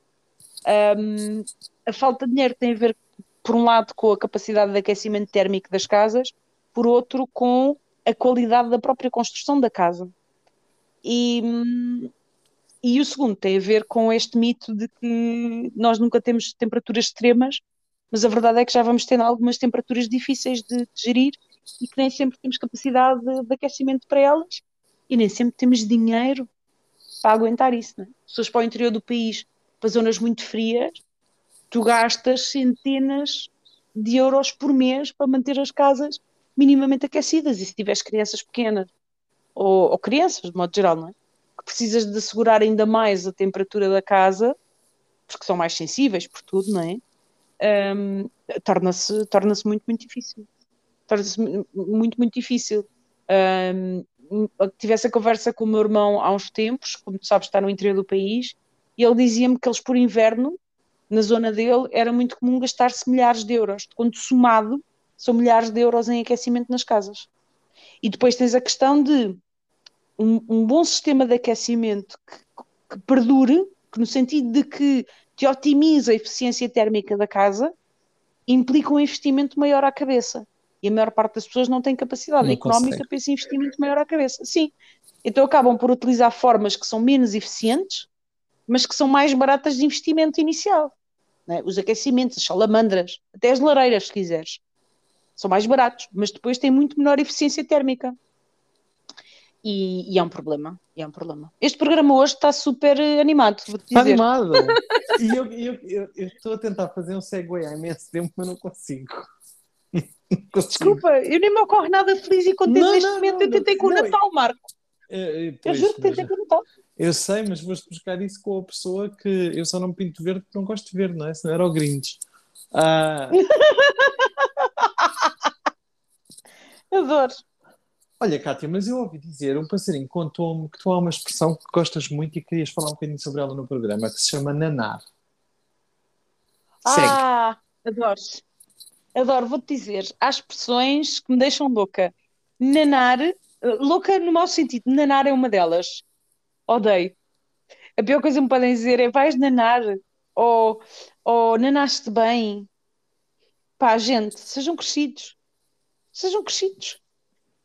Um, a falta de dinheiro tem a ver, por um lado, com a capacidade de aquecimento térmico das casas, por outro, com a qualidade da própria construção da casa. E, e o segundo tem a ver com este mito de que nós nunca temos temperaturas extremas, mas a verdade é que já vamos tendo algumas temperaturas difíceis de, gerir e que nem sempre temos capacidade de, de, aquecimento para elas e nem sempre temos dinheiro para aguentar isso. Não é? Pessoas para o interior do país, para zonas muito frias, tu gastas centenas de euros por mês para manter as casas minimamente aquecidas. E se tiveres crianças pequenas, ou, ou crianças, de modo geral, não é? Que precisas de assegurar ainda mais a temperatura da casa, porque são mais sensíveis por tudo, não é? Um, torna-se torna muito, muito difícil. Torna-se muito, muito difícil. Um, tive essa conversa com o meu irmão há uns tempos, como tu sabes, está no interior do país, e ele dizia-me que eles, por inverno, na zona dele, era muito comum gastar-se milhares de euros. Quando somado, são milhares de euros em aquecimento nas casas. E depois tens a questão de um, um bom sistema de aquecimento que, que perdure, que no sentido de que te otimiza a eficiência térmica da casa, implica um investimento maior à cabeça. E a maior parte das pessoas não tem capacidade não económica consegue. para esse investimento maior à cabeça. Sim. Então acabam por utilizar formas que são menos eficientes, mas que são mais baratas de investimento inicial. É? Os aquecimentos, as salamandras, até as lareiras, se quiseres. São mais baratos, mas depois têm muito menor eficiência térmica. E, e, é um problema. E é um problema. Este programa hoje está super animado, Está animado. [laughs] e eu estou a tentar fazer um segue há imenso tempo, mas não consigo. [laughs] Desculpa, eu nem me ocorre nada feliz e contente não, neste não, momento. Não, eu tentei com o Natal, Marco. É, é, eu juro que tentei com o Natal. Eu sei, mas vou-te buscar isso com a pessoa que eu só não pinto verde porque não gosto de verde, não é? Se não era o Grinch. Ah... [laughs] Adoro. Olha, Kátia, mas eu ouvi dizer, um passarinho contou-me que tu há uma expressão que gostas muito e querias falar um bocadinho sobre ela no programa, que se chama nanar. Segue. Ah, adoro. Adoro, vou-te dizer, há expressões que me deixam louca. Nanar, louca no mau sentido, nanar é uma delas. Odeio. A pior coisa que me podem dizer é vais nanar ou, ou nanaste bem. Pá, gente, sejam crescidos. Sejam crescidos.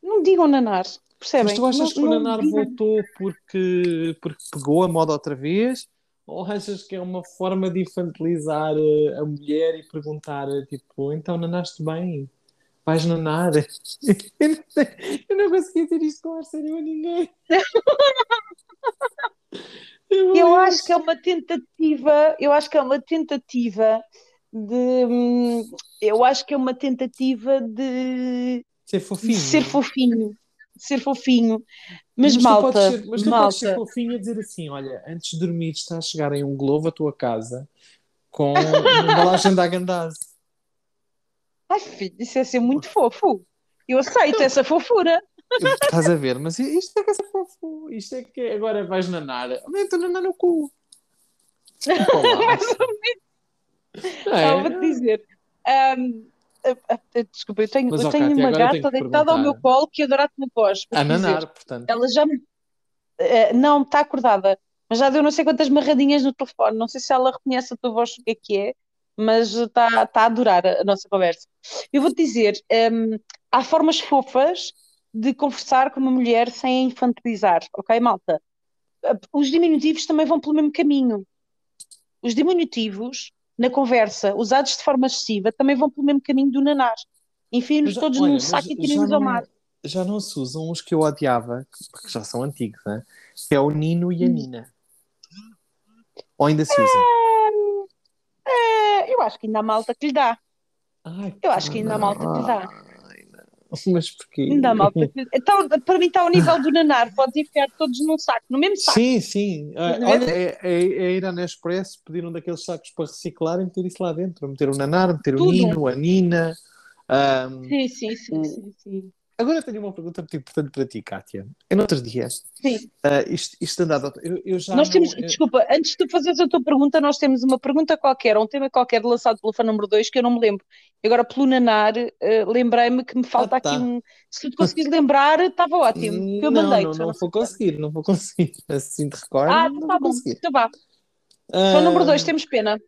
Não digam nanar. Percebem? Mas tu achas não, que o nanar voltou porque, porque pegou a moda outra vez? Ou achas que é uma forma de infantilizar eh, a mulher e perguntar, tipo, então nanaste bem? Vais nanar? [laughs] Eu não consegui dizer isto com a sério a ninguém. [laughs] Eu, eu acho que é uma tentativa, eu acho que é uma tentativa de hum, eu acho que é uma tentativa de ser fofinho. De ser fofinho. De ser fofinho. Mas, mas malta. Ser, mas tu malta. podes ser fofinho a dizer assim: olha, antes de dormir está a chegar em um globo à tua casa com [laughs] uma embalagem da Agandaz. Ai, filho, isso é ser muito fofo. Eu aceito essa fofura. Estás a ver, mas isto é que é fofo. Isto é que agora vais nanar. Aumenta nanar no cu. [laughs] É. Vou-te dizer. Um, desculpa, eu tenho, mas, eu tenho uma gata deitada ao meu colo que adora-te no pós. A nanar, dizer, portanto. Ela já me. Uh, não, está acordada, mas já deu não sei quantas marradinhas no telefone. Não sei se ela reconhece a tua voz, o que é que é, mas está tá a adorar a, a nossa conversa. Eu vou-te dizer: um, há formas fofas de conversar com uma mulher sem infantilizar, ok, malta? Os diminutivos também vão pelo mesmo caminho. Os diminutivos, na conversa, usados de forma excessiva, também vão pelo mesmo caminho do nanar. Enfim-nos todos olha, num saco e tirem-nos ao mar. Já não se usam os que eu odiava, porque já são antigos, né? que é o Nino e a hum. Nina. Ou ainda se usa? É, é, eu acho que ainda há malta que lhe dá. Ai, eu acho que ainda há malta que lhe dá. [laughs] Mas porquê? Ainda malta. [laughs] Então, para mim está ao nível do nanar, podes enfiar todos num saco, no mesmo saco. Sim, sim. Ah, olha, é, é, é ir à Nespresso, pedir um daqueles sacos para reciclar e meter isso lá dentro. Meter o nanar, meter Tudo. o Nino, a Nina. Um, sim, sim, sim, sim, sim. Agora tenho uma pergunta muito importante para ti, Kátia. Eu, no outro dia, Sim. ah, isto, isto andado, eu, eu já Nós não- temos, eu- desculpa, antes de tu fazeres a tua pergunta, nós temos uma pergunta qualquer, um tema qualquer lançado pelo fã número 2 que eu não me lembro. Agora, pelo Nanar, eh, lembrei-me que me falta Ah, tá. aqui um. Se tu te conseguires lembrar, estava ótimo. eu não, mandei não, não vou conseguir, não vou [laughs] conseguir. Assim te recordo, Ah, não tá vou bom. conseguir. Então vá. Fã número 2, Ah, temos pena.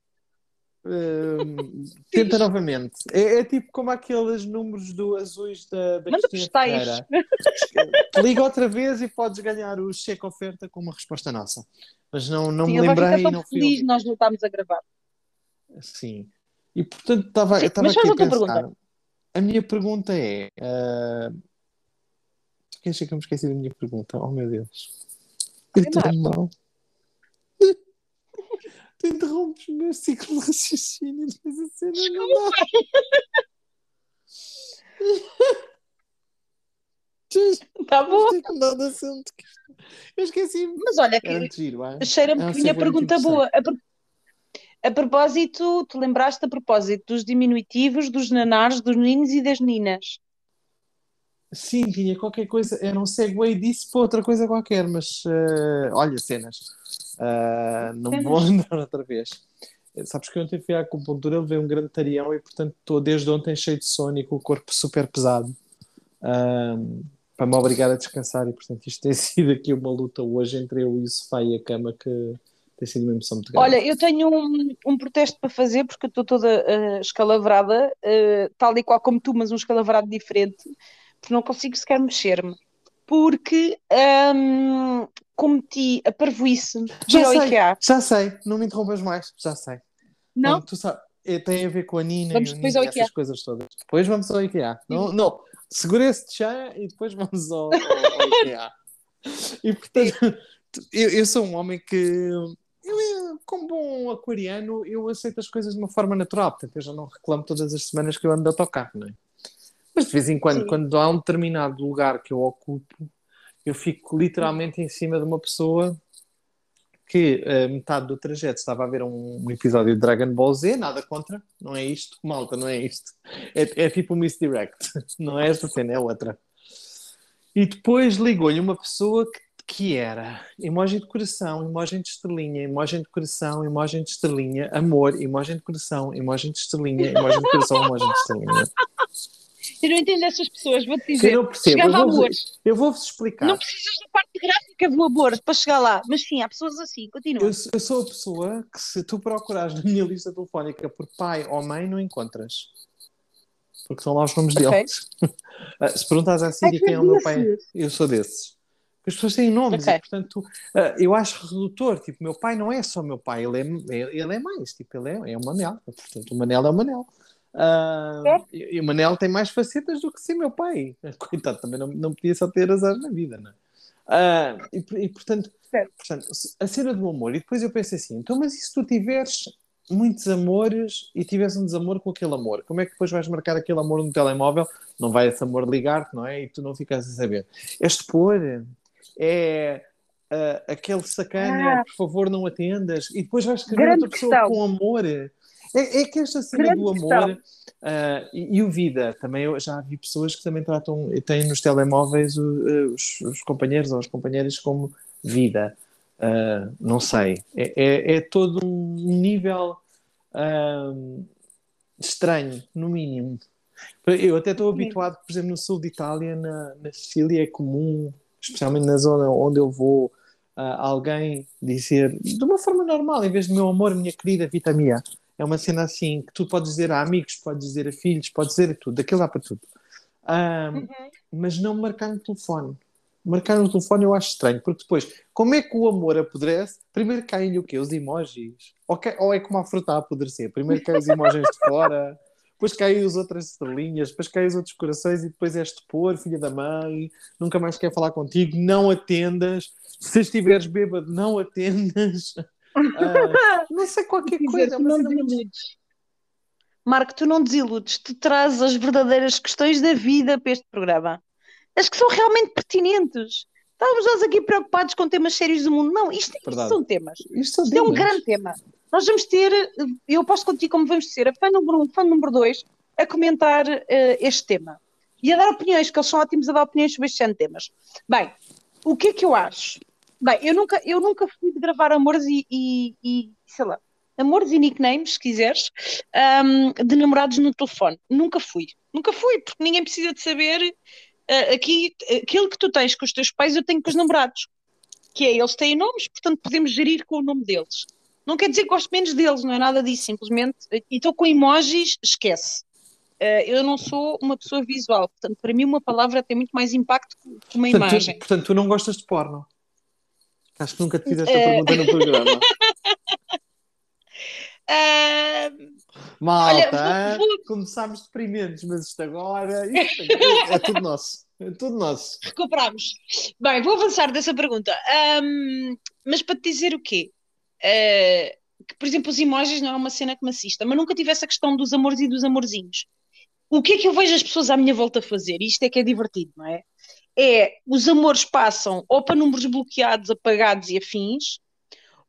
[laughs] Tenta novamente. É, é tipo como aqueles números do azuis da, da Manda Cristina. Liga outra vez e podes ganhar o cheque oferta com uma resposta nossa. Mas não, não Sim, me lembrei e não fui feliz nós voltarmos a gravar. Sim. E portanto estava mas aqui a pensar. pergunta. A minha pergunta é. ah, Tu queres que eu me esqueci da minha pergunta? Oh meu Deus. Eu estou mal. Tu interrompes o meu ciclo de raciocínio e depois a cena não dá. Tá bom. Eu esqueci-me. Mas olha, que giro, é? cheira-me É um que vinha pergunta boa. A, pro- a propósito, te lembraste a propósito dos diminutivos, dos nanares, dos meninos e das meninas. Sim, tinha qualquer coisa. Era um segue disso para outra coisa qualquer, mas eh, olha, cenas. Ah, não vou lembrar outra vez. Sabes que ontem fui à acupuntura, levei um grande tarião e, portanto, estou desde ontem cheio de sono e com o corpo super pesado. Ah, para me obrigar a descansar e, portanto, isto tem [laughs] sido aqui uma luta hoje entre eu e o sofá e a cama que tem sido uma emoção muito grande. Olha, eu tenho um, um protesto para fazer porque eu estou toda eh, escalavrada, eh, tal e qual como tu, mas um escalavrado diferente, não consigo sequer mexer-me. Porque ahm, cometi a parvoíce de Já ao sei, IKEA. já sei, não me interrompas mais, já sei. Não? Não, tu sabes, é, tem a ver com a Nina Vamos e depois ao IKEA. essas coisas todas. Depois vamos ao IKEA. Não, não. segura esse chá e depois vamos ao, ao, ao IKEA. [laughs] E portanto, eu, eu sou um homem que, eu, eu, como bom aquariano, eu aceito as coisas de uma forma natural. Portanto, eu já não reclamo todas as semanas que eu ando de autocarro, não é? Mas de vez em quando, Sim. quando há um determinado lugar que eu ocupo, eu fico literalmente em cima de uma pessoa que eh, metade do trajeto estava a ver um, um episódio de Dragon Ball Z, nada contra, não é isto, malta, não é isto. É, é tipo um misdirect, [laughs] não é esta cena, é outra. E depois ligou-lhe uma pessoa que, que era emoji de coração, emoji de estrelinha, emoji de coração, emoji de estrelinha, amor, emoji de coração, emoji de estrelinha, emoji de coração, emoji de estrelinha. Eu não entendo essas pessoas, vou-te dizer. eu não percebo, eu Chegava a vou-vos amor. eu vou-vos explicar. Não precisas da parte gráfica do amor para chegar lá. Mas sim, há pessoas assim. Continua. Eu, sou- eu sou a pessoa que, se tu procurares na minha lista telefónica por pai ou mãe, não encontras. Porque são lá os nomes deles. [laughs] Ah, se perguntas à É que quem é o meu pai, eu sou desses. Porque as pessoas têm nomes Ok. e, portanto, ah, eu acho redutor. Tipo, meu pai não é só meu pai, ele é, ele é mais. Tipo, ele é, é o Manel. Portanto, o Manel é o Manel. Ah, Certo. e, o Manel tem mais facetas do que ser meu pai. [laughs] Coitado, também não, não podia só ter azar na vida, não é? Ah, e, e, portanto, Certo. portanto, a cena do amor. E depois eu penso assim: então, mas e se tu tiveres muitos amores e tiveres um desamor com aquele amor? Como é que depois vais marcar aquele amor no telemóvel? Não vai esse amor ligar-te, não é? E tu não ficas a saber. Este pôr é. ah, aquele sacana, Ah. por favor, não atendas, e depois vais escrever outra pessoa questão. com amor. É, é que esta cena do amor ah, e, e o vida, também eu já vi pessoas que também tratam, e têm nos telemóveis o- eh, os, os companheiros ou as companheiras como vida. Ah, não sei, é, é, é todo um nível ah, estranho, no mínimo. Eu até estou habituado, por exemplo, no sul de Itália, na, na Sicília, é comum, especialmente na zona onde eu vou, alguém dizer de uma forma normal, em vez de meu amor, minha querida Vita Mia. É uma cena assim que tu podes dizer a amigos, podes dizer a filhos, podes dizer a tudo, daquilo lá para tudo. Ah, mas não marcar no telefone. Marcar no telefone eu acho estranho, porque depois, como é que o amor apodrece? Primeiro caem-lhe o quê? Os emojis. Ou, cai- ou é como a fruta a apodrecer? Primeiro caem os emojis de fora, [laughs] depois caem as outras estrelinhas, depois caem os outros corações e depois és pôr, filha da mãe, nunca mais quer falar contigo, não atendas. Se estiveres bêbado, não atendas. Ah, não sei qualquer coisa. Uma não desiludes. Marco, tu não desiludes, tu trazes as verdadeiras questões da vida para este programa. As que são realmente pertinentes. Estávamos nós aqui preocupados com temas sérios do mundo. Não, isto, isto são temas. Isto são Isto é um grande tema. Nós vamos ter, eu posso contigo como vamos ser, a fã número um, fã número dois, a comentar eh, este tema. e a dar opiniões, porque eles são ótimos a dar opiniões sobre estes temas. Bem, o que é que eu acho? Bem, eu nunca, eu nunca fui de gravar amores e, e, e sei lá, amores e nicknames, se quiseres, um, de namorados no telefone. Nunca fui. Nunca fui, porque ninguém precisa de saber. Uh, aqui, aquilo que tu tens com os teus pais, eu tenho com os namorados. Que é, eles têm nomes, portanto podemos gerir com o nome deles. Não quer dizer que gosto menos deles, não é nada disso, simplesmente. E estou com emojis, esquece. Uh, eu não sou uma pessoa visual, portanto, para mim, uma palavra tem muito mais impacto que uma portanto, imagem. Tu, portanto, tu não gostas de porno? Acho que nunca te fiz esta uh... pergunta no programa. [laughs] Uh... Malta, Olha, vou, vou... começámos deprimentes, mas isto agora isto é, é tudo nosso. É tudo nosso. Recuperamos. Bem, vou avançar dessa pergunta. Um, mas para te dizer o quê? Uh, que, por exemplo, os emojis não é uma cena que me assista, mas nunca tive essa questão dos amores e dos amorzinhos. O que é que eu vejo as pessoas à minha volta fazer? Isto é que é divertido, não é? É, os amores passam ou para números bloqueados, apagados e afins,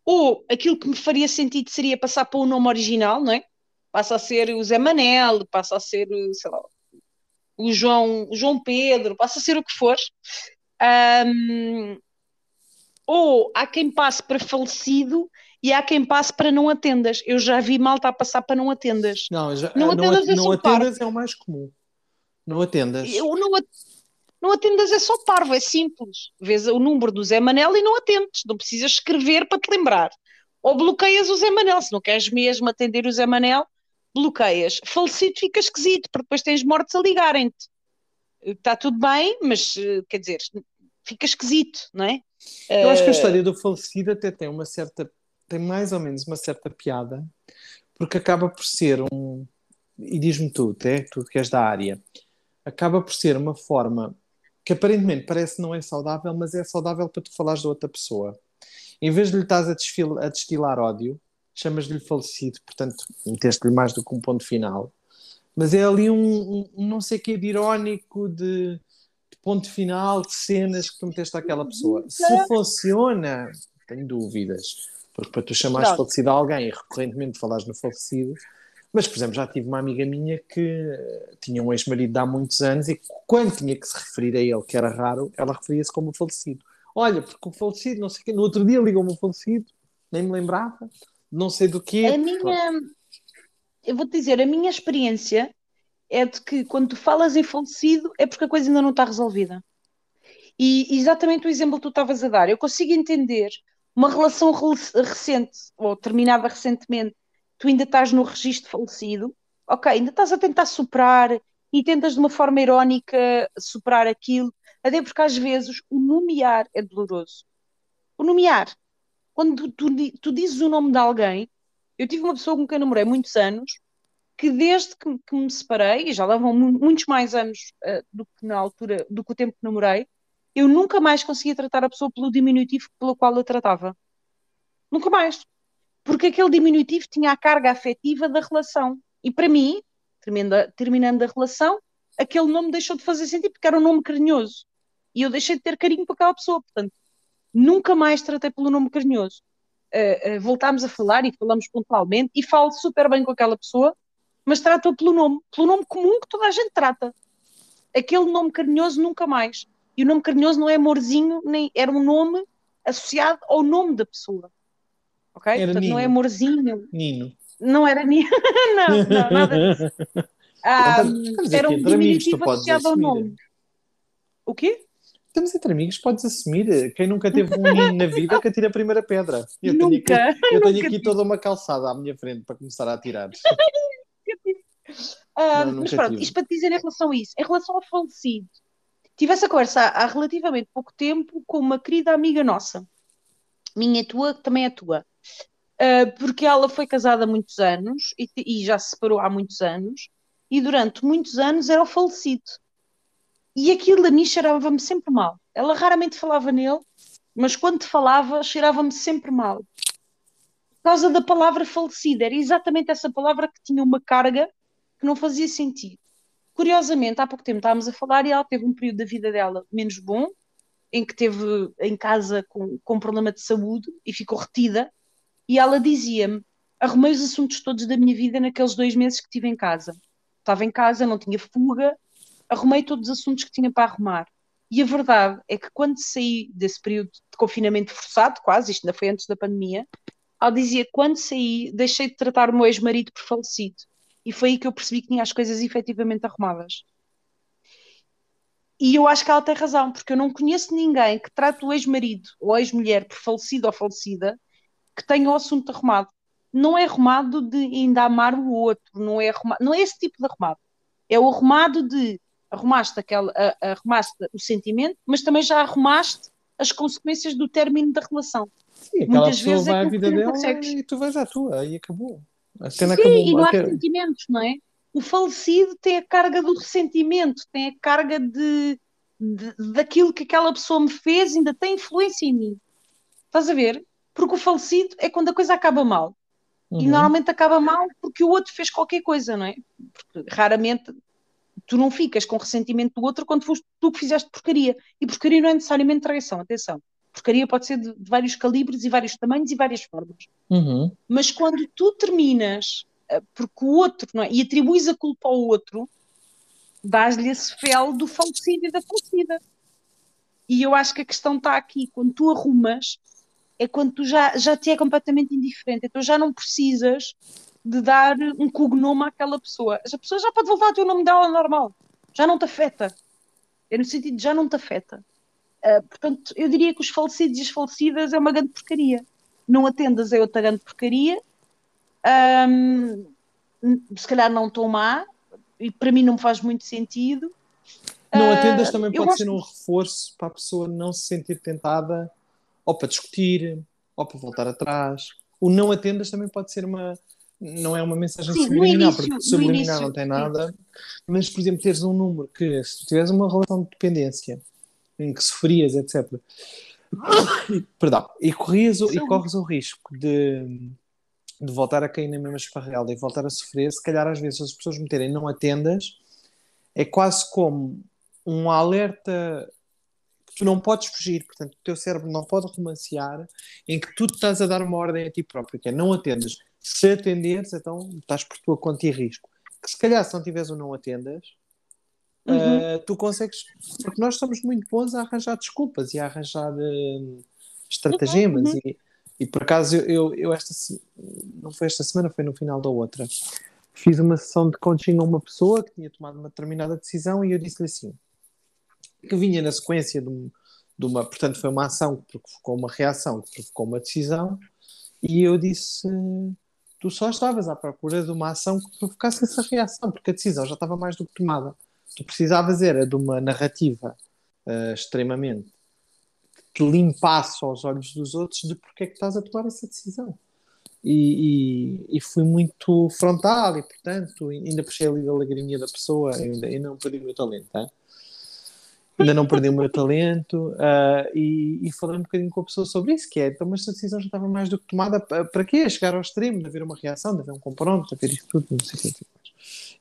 ou aquilo que me faria sentido seria passar para o nome original, não é? Passa a ser o Zé Manel, passa a ser, sei lá, o João, o João Pedro, passa a ser o que for. Um, ou há quem passe para falecido e há quem passe para não atendas. Eu já vi malta a passar para não atendas. Não, já, não atendas, não, é, não atendas é o mais comum. Não atendas. Eu não, não atendas é só parvo, é simples. Vês o número do Zé Manel e não atendes. Não precisas escrever para te lembrar. Ou bloqueias o Zé Manel. Se não queres mesmo atender o Zé Manel, bloqueias. Falecido fica esquisito, porque depois tens mortes a ligarem-te. Está tudo bem, mas eh, quer dizer, fica esquisito, não é? Eu acho que a eh, história do falecido até tem uma certa, tem mais ou menos uma certa piada, porque acaba por ser um, e diz-me tu, até tu que és da área, acaba por ser uma forma que aparentemente parece não é saudável, mas é saudável para tu falares da outra pessoa. Em vez de lhe estás a, a destilar ódio, chamas-lhe falecido, portanto, meteste-lhe mais do que um ponto final. Mas é ali um, um, não sei que de irónico, de, de, ponto final, de cenas que tu meteste àquela pessoa. Se funciona, tenho dúvidas. Porque para tu chamares falecido a alguém e recorrentemente falares no falecido, mas, por exemplo, já tive uma amiga minha que tinha um ex-marido de há muitos anos e quando tinha que se referir a ele, que era raro, ela referia-se como falecido. Olha, porque o falecido, não sei o quê, no outro dia ligou-me o falecido, nem me lembrava, não sei do quê. A minha, eu vou-te dizer, a minha experiência é de que quando tu falas em falecido é porque a coisa ainda não está resolvida. E exatamente o exemplo que tu estavas a dar, eu consigo entender uma relação recente, ou terminada recentemente, tu ainda estás no registro falecido, ok, ainda estás a tentar superar e tentas de uma forma irónica superar aquilo, até porque às vezes o nomear é doloroso. O nomear, quando tu, tu, tu dizes o nome de alguém, eu tive uma pessoa com quem namorei muitos anos, que desde que, que me separei, e já levam muitos mais anos uh, do que na altura, do que o tempo que namorei, eu nunca mais conseguia tratar a pessoa pelo diminutivo pelo qual eu tratava. Nunca mais porque aquele diminutivo tinha a carga afetiva da relação. E para mim, terminando, a relação, aquele nome deixou de fazer sentido porque era um nome carinhoso. E eu deixei de ter carinho para aquela pessoa. Portanto, nunca mais tratei pelo nome carinhoso. Uh, uh, voltámos a falar e falamos pontualmente e falo super bem com aquela pessoa, mas trato-a pelo nome, pelo nome comum que toda a gente trata. Aquele nome carinhoso nunca mais. E o nome carinhoso não é amorzinho, nem era um nome associado ao nome da pessoa ok? Era Portanto, Nino. não é amorzinho. Nino. Não era Nino. [laughs] não, não, nada disso. Ah, era um diminutivo associado ao nome. O quê? Estamos entre amigos, podes assumir. Quem nunca teve um ninho na vida que atira a primeira pedra. Eu nunca, tenho aqui, eu tenho aqui toda uma calçada à minha frente para começar a atirar. [laughs] ah, não, mas pronto, tive. isto para te dizer em relação a isso, em relação ao falecido, tive essa conversa há relativamente pouco tempo com uma querida amiga nossa, minha tua, que também é tua. Uh, porque ela foi casada há muitos anos e, e, já se separou há muitos anos, e durante muitos anos era o falecido. E aquilo a mim cheirava-me sempre mal. Ela raramente falava nele, mas quando falava, cheirava-me sempre mal. Por causa da palavra falecido, era exatamente essa palavra que tinha uma carga que não fazia sentido. Curiosamente, há pouco tempo estávamos a falar e ela teve um período da vida dela menos bom, em que teve em casa com, com problema de saúde e ficou retida e ela dizia-me: arrumei os assuntos todos da minha vida naqueles dois meses que estive em casa. Estava em casa, não tinha fuga, arrumei todos os assuntos que tinha para arrumar. E a verdade é que quando saí desse período de confinamento forçado, quase, isto ainda foi antes da pandemia, ela dizia: quando saí, deixei de tratar o meu ex-marido por falecido. E foi aí que eu percebi que tinha as coisas efetivamente arrumadas. E eu acho que ela tem razão, porque eu não conheço ninguém que trate o ex-marido ou ex-mulher por falecido ou falecida que tenha o assunto arrumado. Não é arrumado de ainda amar o outro, não é, arrumado, não é esse tipo de arrumado. É o arrumado de arrumaste, aquela, arrumaste o sentimento, mas também já arrumaste as consequências do término da relação. Sim, aquela Muitas pessoa vezes é vai é à vida dela consegues. e tu vais à tua, e acabou. A cena Sim, acabou. e não há sentimentos, não é? O falecido tem a carga do ressentimento, tem a carga de, de, daquilo que aquela pessoa me fez, ainda tem influência em mim. Estás a ver? Porque o falecido é quando a coisa acaba mal. Uhum. E normalmente acaba mal porque o outro fez qualquer coisa, não é? Porque raramente tu não ficas com ressentimento do outro quando foste tu que fizeste porcaria. E porcaria não é necessariamente traição, atenção. Porcaria pode ser de, de vários calibres e vários tamanhos e várias formas. Uhum. Mas quando tu terminas uh, porque o outro, não é? E atribuis a culpa ao outro, dás-lhe esse fel do falecido e da falecida. E eu acho que a questão está aqui. Quando tu arrumas, é quando tu já, já te é completamente indiferente. Então já não precisas de dar um cognome àquela pessoa. A pessoa já pode voltar a ter o nome dela normal. Já não te afeta. É no sentido de já não te afeta. Uh, portanto, eu diria que os falecidos e as falecidas é uma grande porcaria. Não atendas é outra grande porcaria. Um, se calhar não tão má, e para mim não me faz muito sentido. Não atendas uh, também pode ser um reforço para a pessoa não se sentir tentada ou para discutir, ou para voltar atrás. O não atendas também pode ser uma, não é uma mensagem sim, subliminar, início, porque subliminar não tem nada, mas, por exemplo, teres um número que, se tu tiveres uma relação de dependência em que sofrias, etc., [coughs] perdão, e, corrias, e corres o risco de, de voltar a cair na mesma esparrela e voltar a sofrer, se calhar às vezes as pessoas meterem não atendas, é quase como um alerta tu não podes fugir, portanto, o teu cérebro não pode romancear em que tu estás a dar uma ordem a ti próprio, que é não atendas se atenderes, então estás por tua conta e risco. Que se calhar se não tiveres ou não atendas, uhum. uh, tu consegues. Porque nós somos muito bons a arranjar desculpas e a arranjar uh, estratagemas. Uhum. E, e por acaso eu, eu, eu, esta não foi esta semana, foi no final da outra. Fiz uma sessão de coaching a uma pessoa que tinha tomado uma determinada decisão e eu disse-lhe assim: que vinha na sequência de, de uma, portanto, foi uma ação que provocou uma reação, que provocou uma decisão, e eu disse: tu só estavas à procura de uma ação que provocasse essa reação, porque a decisão já estava mais do que tomada. Tu precisavas era de uma narrativa uh, extremamente que te limpasse aos olhos dos outros de porque é que estás a tomar essa decisão. E, e, e fui muito frontal e, portanto, ainda puxei ali a lagriminha da pessoa, ainda, ainda não perdi o meu talento, hein? Ainda não perdi o meu talento uh, e, e, falei um bocadinho com a pessoa sobre isso, que é, então, mas a decisão já estava mais do que tomada, para quê? Chegar ao extremo de haver uma reação, de haver um confronto, de haver isso tudo, não sei o que. Tipo.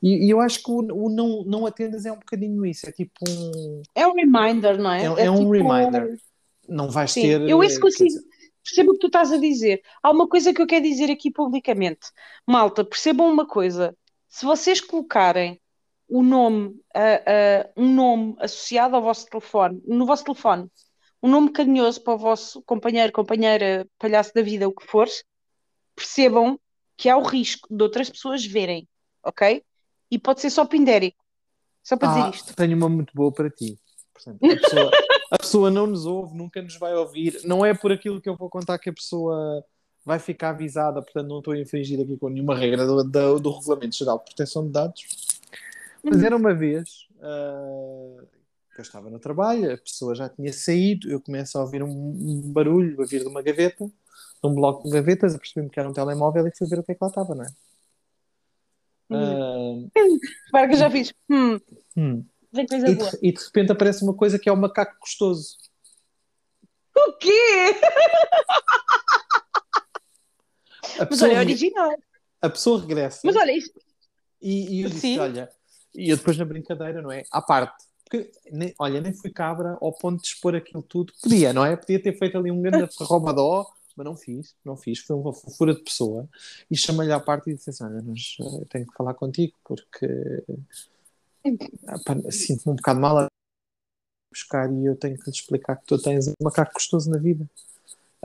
E, e, eu acho que o, o, não, não atendas é um bocadinho isso, é tipo um... É um reminder, não é? É, é, é um tipo... reminder. Não vais Sim, ter... Eu isso consigo... Percebo o que tu estás a dizer. Há uma coisa que eu quero dizer aqui publicamente. Malta, percebam uma coisa. Se vocês colocarem o nome, uh, uh, um nome associado ao vosso telefone, no vosso telefone, um nome carinhoso para o vosso companheiro, companheira, palhaço da vida, o que for, percebam que há o risco de outras pessoas verem, ok? E pode ser só pindérico. Só para ah, dizer isto. Tenho uma muito boa para ti. Portanto, a, [laughs] pessoa, a pessoa não nos ouve, nunca nos vai ouvir. Não é por aquilo que eu vou contar que a pessoa vai ficar avisada, portanto não estou a infringir aqui com nenhuma regra do, do, do Regulamento Geral de Proteção de Dados mas era uma vez uh, que eu estava no trabalho, a pessoa já tinha saído, eu começo a ouvir um, um barulho a vir de uma gaveta, de um bloco de gavetas, apercebi-me que era um telemóvel e fui ver o que é que lá estava, não é? Hum. Uh, que eu já fiz. Hum. Hum. Vem coisa e, boa. De, e de repente aparece uma coisa que é o macaco gostoso. O quê? A Mas olha, é original. A pessoa regressa. Mas olha, isto. E, e eu disse: Sim. olha, e eu depois na brincadeira, não é? À parte. Porque, nem, olha, nem fui cabra ao ponto de expor aquilo tudo. Podia, não é? Podia ter feito ali um grande [laughs] roubadó, mas não fiz, não fiz. Foi uma fofura de pessoa. E chamei-lhe à parte e disse assim: Olha, mas, eu tenho que falar contigo porque ah, sinto-me um bocado mal a buscar e eu tenho que lhe explicar que tu tens um macaco gostoso na vida.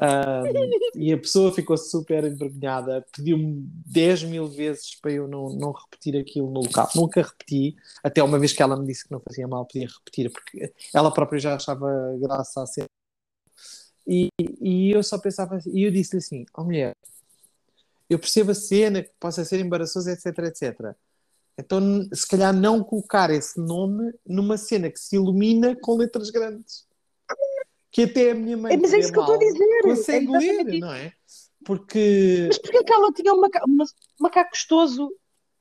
Um, [laughs] e a pessoa ficou super envergonhada, pediu-me 10 mil vezes para eu não, não repetir aquilo no local. Nunca repeti, até uma vez que ela me disse que não fazia mal, podia repetir, porque ela própria já achava graça a ser. E, e eu só pensava assim, e eu disse-lhe assim: Ó oh, mulher, eu percebo a cena, que possa ser embaraçosa, etc, etc. Então, se calhar, não colocar esse nome numa cena que se ilumina com letras grandes que até a minha mãe. É, mas é isso que eu estou a dizer. Consegue é ler, não é? Porque. Mas porquê que ela tinha um macaco, um macaco gostoso?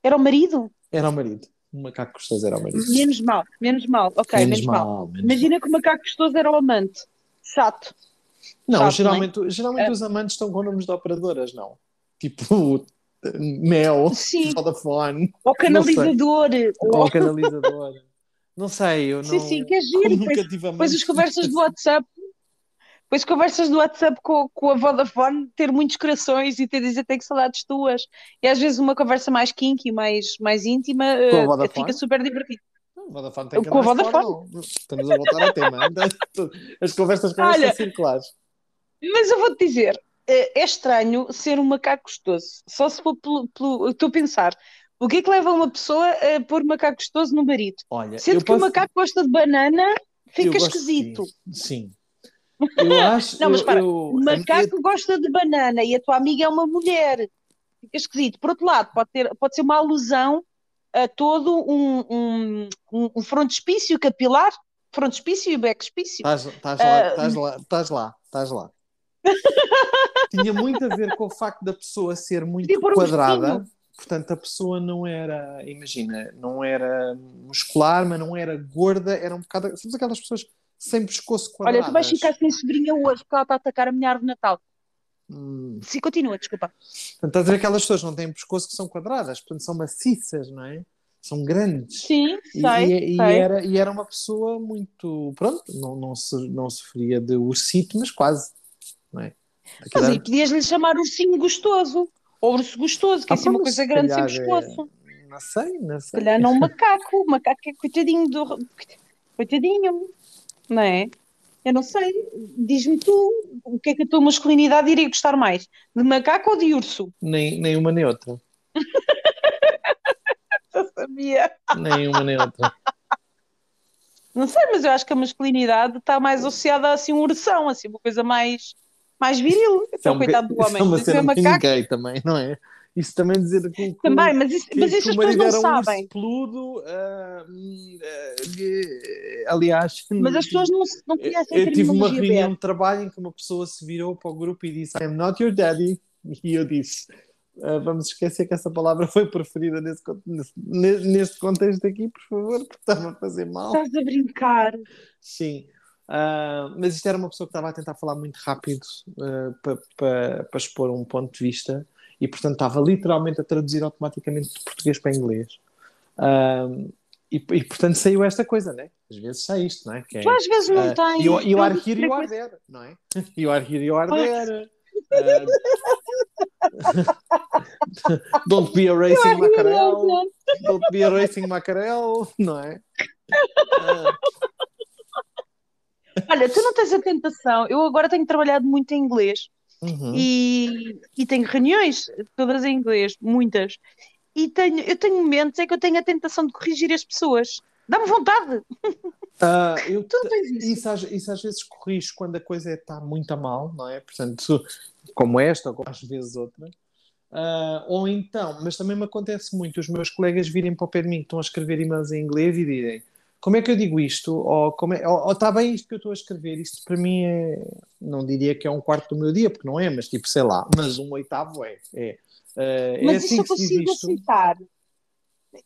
Era o marido? Era o marido. Um macaco gostoso era o marido. Menos mal, menos mal. Ok, menos, menos mal. mal. Menos Imagina mal. que o macaco gostoso era o amante. Chato. Não, Chato, geralmente, não é? geralmente é. os amantes estão com nomes de operadoras, não. Tipo, Mel, Sim. Vodafone. Ou canalizador. Ou canalizador. Não sei, eu não. Sim, sim, que é giro. Depois, depois as conversas do WhatsApp depois conversas do WhatsApp com, com a Vodafone, ter muitos corações e ter dizer tenho saudades tuas. E às vezes uma conversa mais kinky, mais, mais íntima, uh, fica super divertido. Vodafone tem com a Vodafone. Estamos a voltar ao tema. [laughs] As conversas com Olha, são circulares. Mas eu vou-te dizer, eh, é estranho ser um macaco gostoso. Só se for pelo. pelo estou a pensar. O que é que leva uma pessoa a pôr macaco gostoso no marido? Olha, Sendo que posso... o macaco gosta de banana, fica esquisito. Sim. Eu acho. Não, mas para, eu, o macaco eu... gosta de banana e a tua amiga é uma mulher. Fica esquisito. Por outro lado, pode, ter, pode ser uma alusão a todo um, um, um, um frontispício capilar, frontispício e backspício. Estás, estás, lá, uh... estás lá, estás lá, estás lá. Tinha muito a ver com o facto da pessoa ser muito quadrada. Portanto, a pessoa não era, imagina, não era muscular, mas não era gorda, era um bocado. Sabes aquelas pessoas sem pescoço quadrado. Olha, tu vais ficar sem sobrinha hoje porque ela está a atacar a minha árvore de Natal. Hum. Sim, continua, desculpa. Portanto, estás a ver aquelas pessoas que não têm pescoço que são quadradas, portanto são maciças, não é? São grandes. Sim, sei, e, e, sei. era, e era uma pessoa muito. Pronto, não, não, se, não sofria de ursito, mas quase. Não é? Mas aí podias-lhe chamar ursinho gostoso. Ou urso gostoso, que ah, é assim uma coisa grande sem pescoço. É... Não sei, não sei. Se calhar não um [laughs] macaco. O macaco é coitadinho do. Coitadinho não é? Eu não sei, diz-me tu o que é que a tua masculinidade iria gostar mais, de macaco ou de urso? Nem, nem uma nem outra. [laughs] Eu sabia. Nem uma nem outra. Não sei, mas eu acho que a masculinidade está mais associada a assim, um ursão, assim, uma coisa mais, mais viril. Então, é um coitado do homem. É uma cena macaco... gay também, não é? Isso também dizer que, que também, mas isso, que, mas isso as pessoas não sabem. Um explodo, uh, uh, aliás, mas as pessoas não, não conhecem Eu tive uma reunião de trabalho em que uma pessoa se virou para o grupo e disse I'm not your daddy. E eu disse uh, vamos esquecer que essa palavra foi preferida nesse, nesse, neste contexto aqui, por favor, porque estava a fazer mal. Estás a brincar. Sim. Uh, mas isto era uma pessoa que estava a tentar falar muito rápido uh, para pa, pa expor um ponto de vista e portanto estava literalmente a traduzir automaticamente de português para inglês. Um, e, e, portanto saiu esta coisa, né? Às vezes sai isto, não é? Que é às vezes não uh, tem. You, you are here, you are there, não é? You are here, you are there. Uh, don't be a racing mackerel. Don't be a racing mackerel, não é? Uh, Olha, tu não tens a tentação. Eu agora tenho trabalhado muito em inglês Uhum. E, e tenho reuniões todas em inglês, muitas. E tenho, eu tenho momentos em que eu tenho a tentação de corrigir as pessoas. Dá-me vontade. Uh, [laughs] eu tu não tens isso. Isso, às, isso às vezes corrijo quando a coisa está muito a mal, não é? Portanto, como esta, ou às vezes outra. Uh, ou então, mas também me acontece muito os meus colegas virem para o pé de mim que estão a escrever e-mails em inglês e direm como é que eu digo isto? Ou, como é, ou, ou está bem isto que eu estou a escrever? Isto para mim é, não diria que é um quarto do meu dia, porque não é, mas tipo, sei lá, mas um oitavo é. é. Uh, mas é assim isso eu consigo aceitar.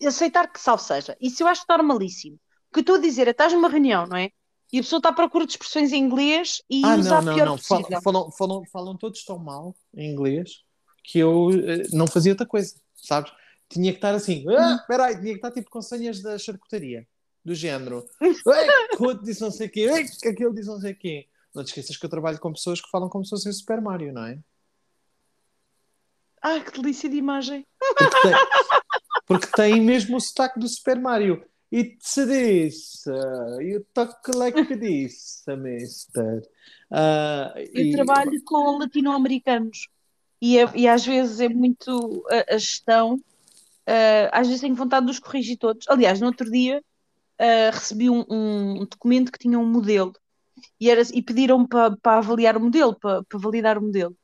Aceitar que salve seja. Isso eu acho normalíssimo. O que eu estou a dizer é, estás numa reunião, não é? E a pessoa está à procura de expressões em inglês e ah, usa não, a pior não, não. Falam, falam, falam, falam, todos tão mal em inglês que eu uh, não fazia outra coisa, sabes? Tinha que estar assim, ah, espera aí, tinha que estar tipo com senhas da charcutaria do género. [laughs] Quanto disse não sei o quê, aquele disse não sei o quê. Não te esqueças que eu trabalho com pessoas que falam como se fossem Super Mario, não é? Ah, que delícia de imagem! Porque tem, porque tem mesmo o sotaque do Super Mario. It's this. uh, you talk like this, mister. Uh, Eu e- trabalho com latino-americanos e, é- e às vezes é muito a, a gestão, ah, às vezes tenho vontade de os corrigir todos. Aliás, no outro dia ah, recebi um, um documento que tinha um modelo e, era, e pediram-me para para avaliar o modelo, para, para validar o modelo.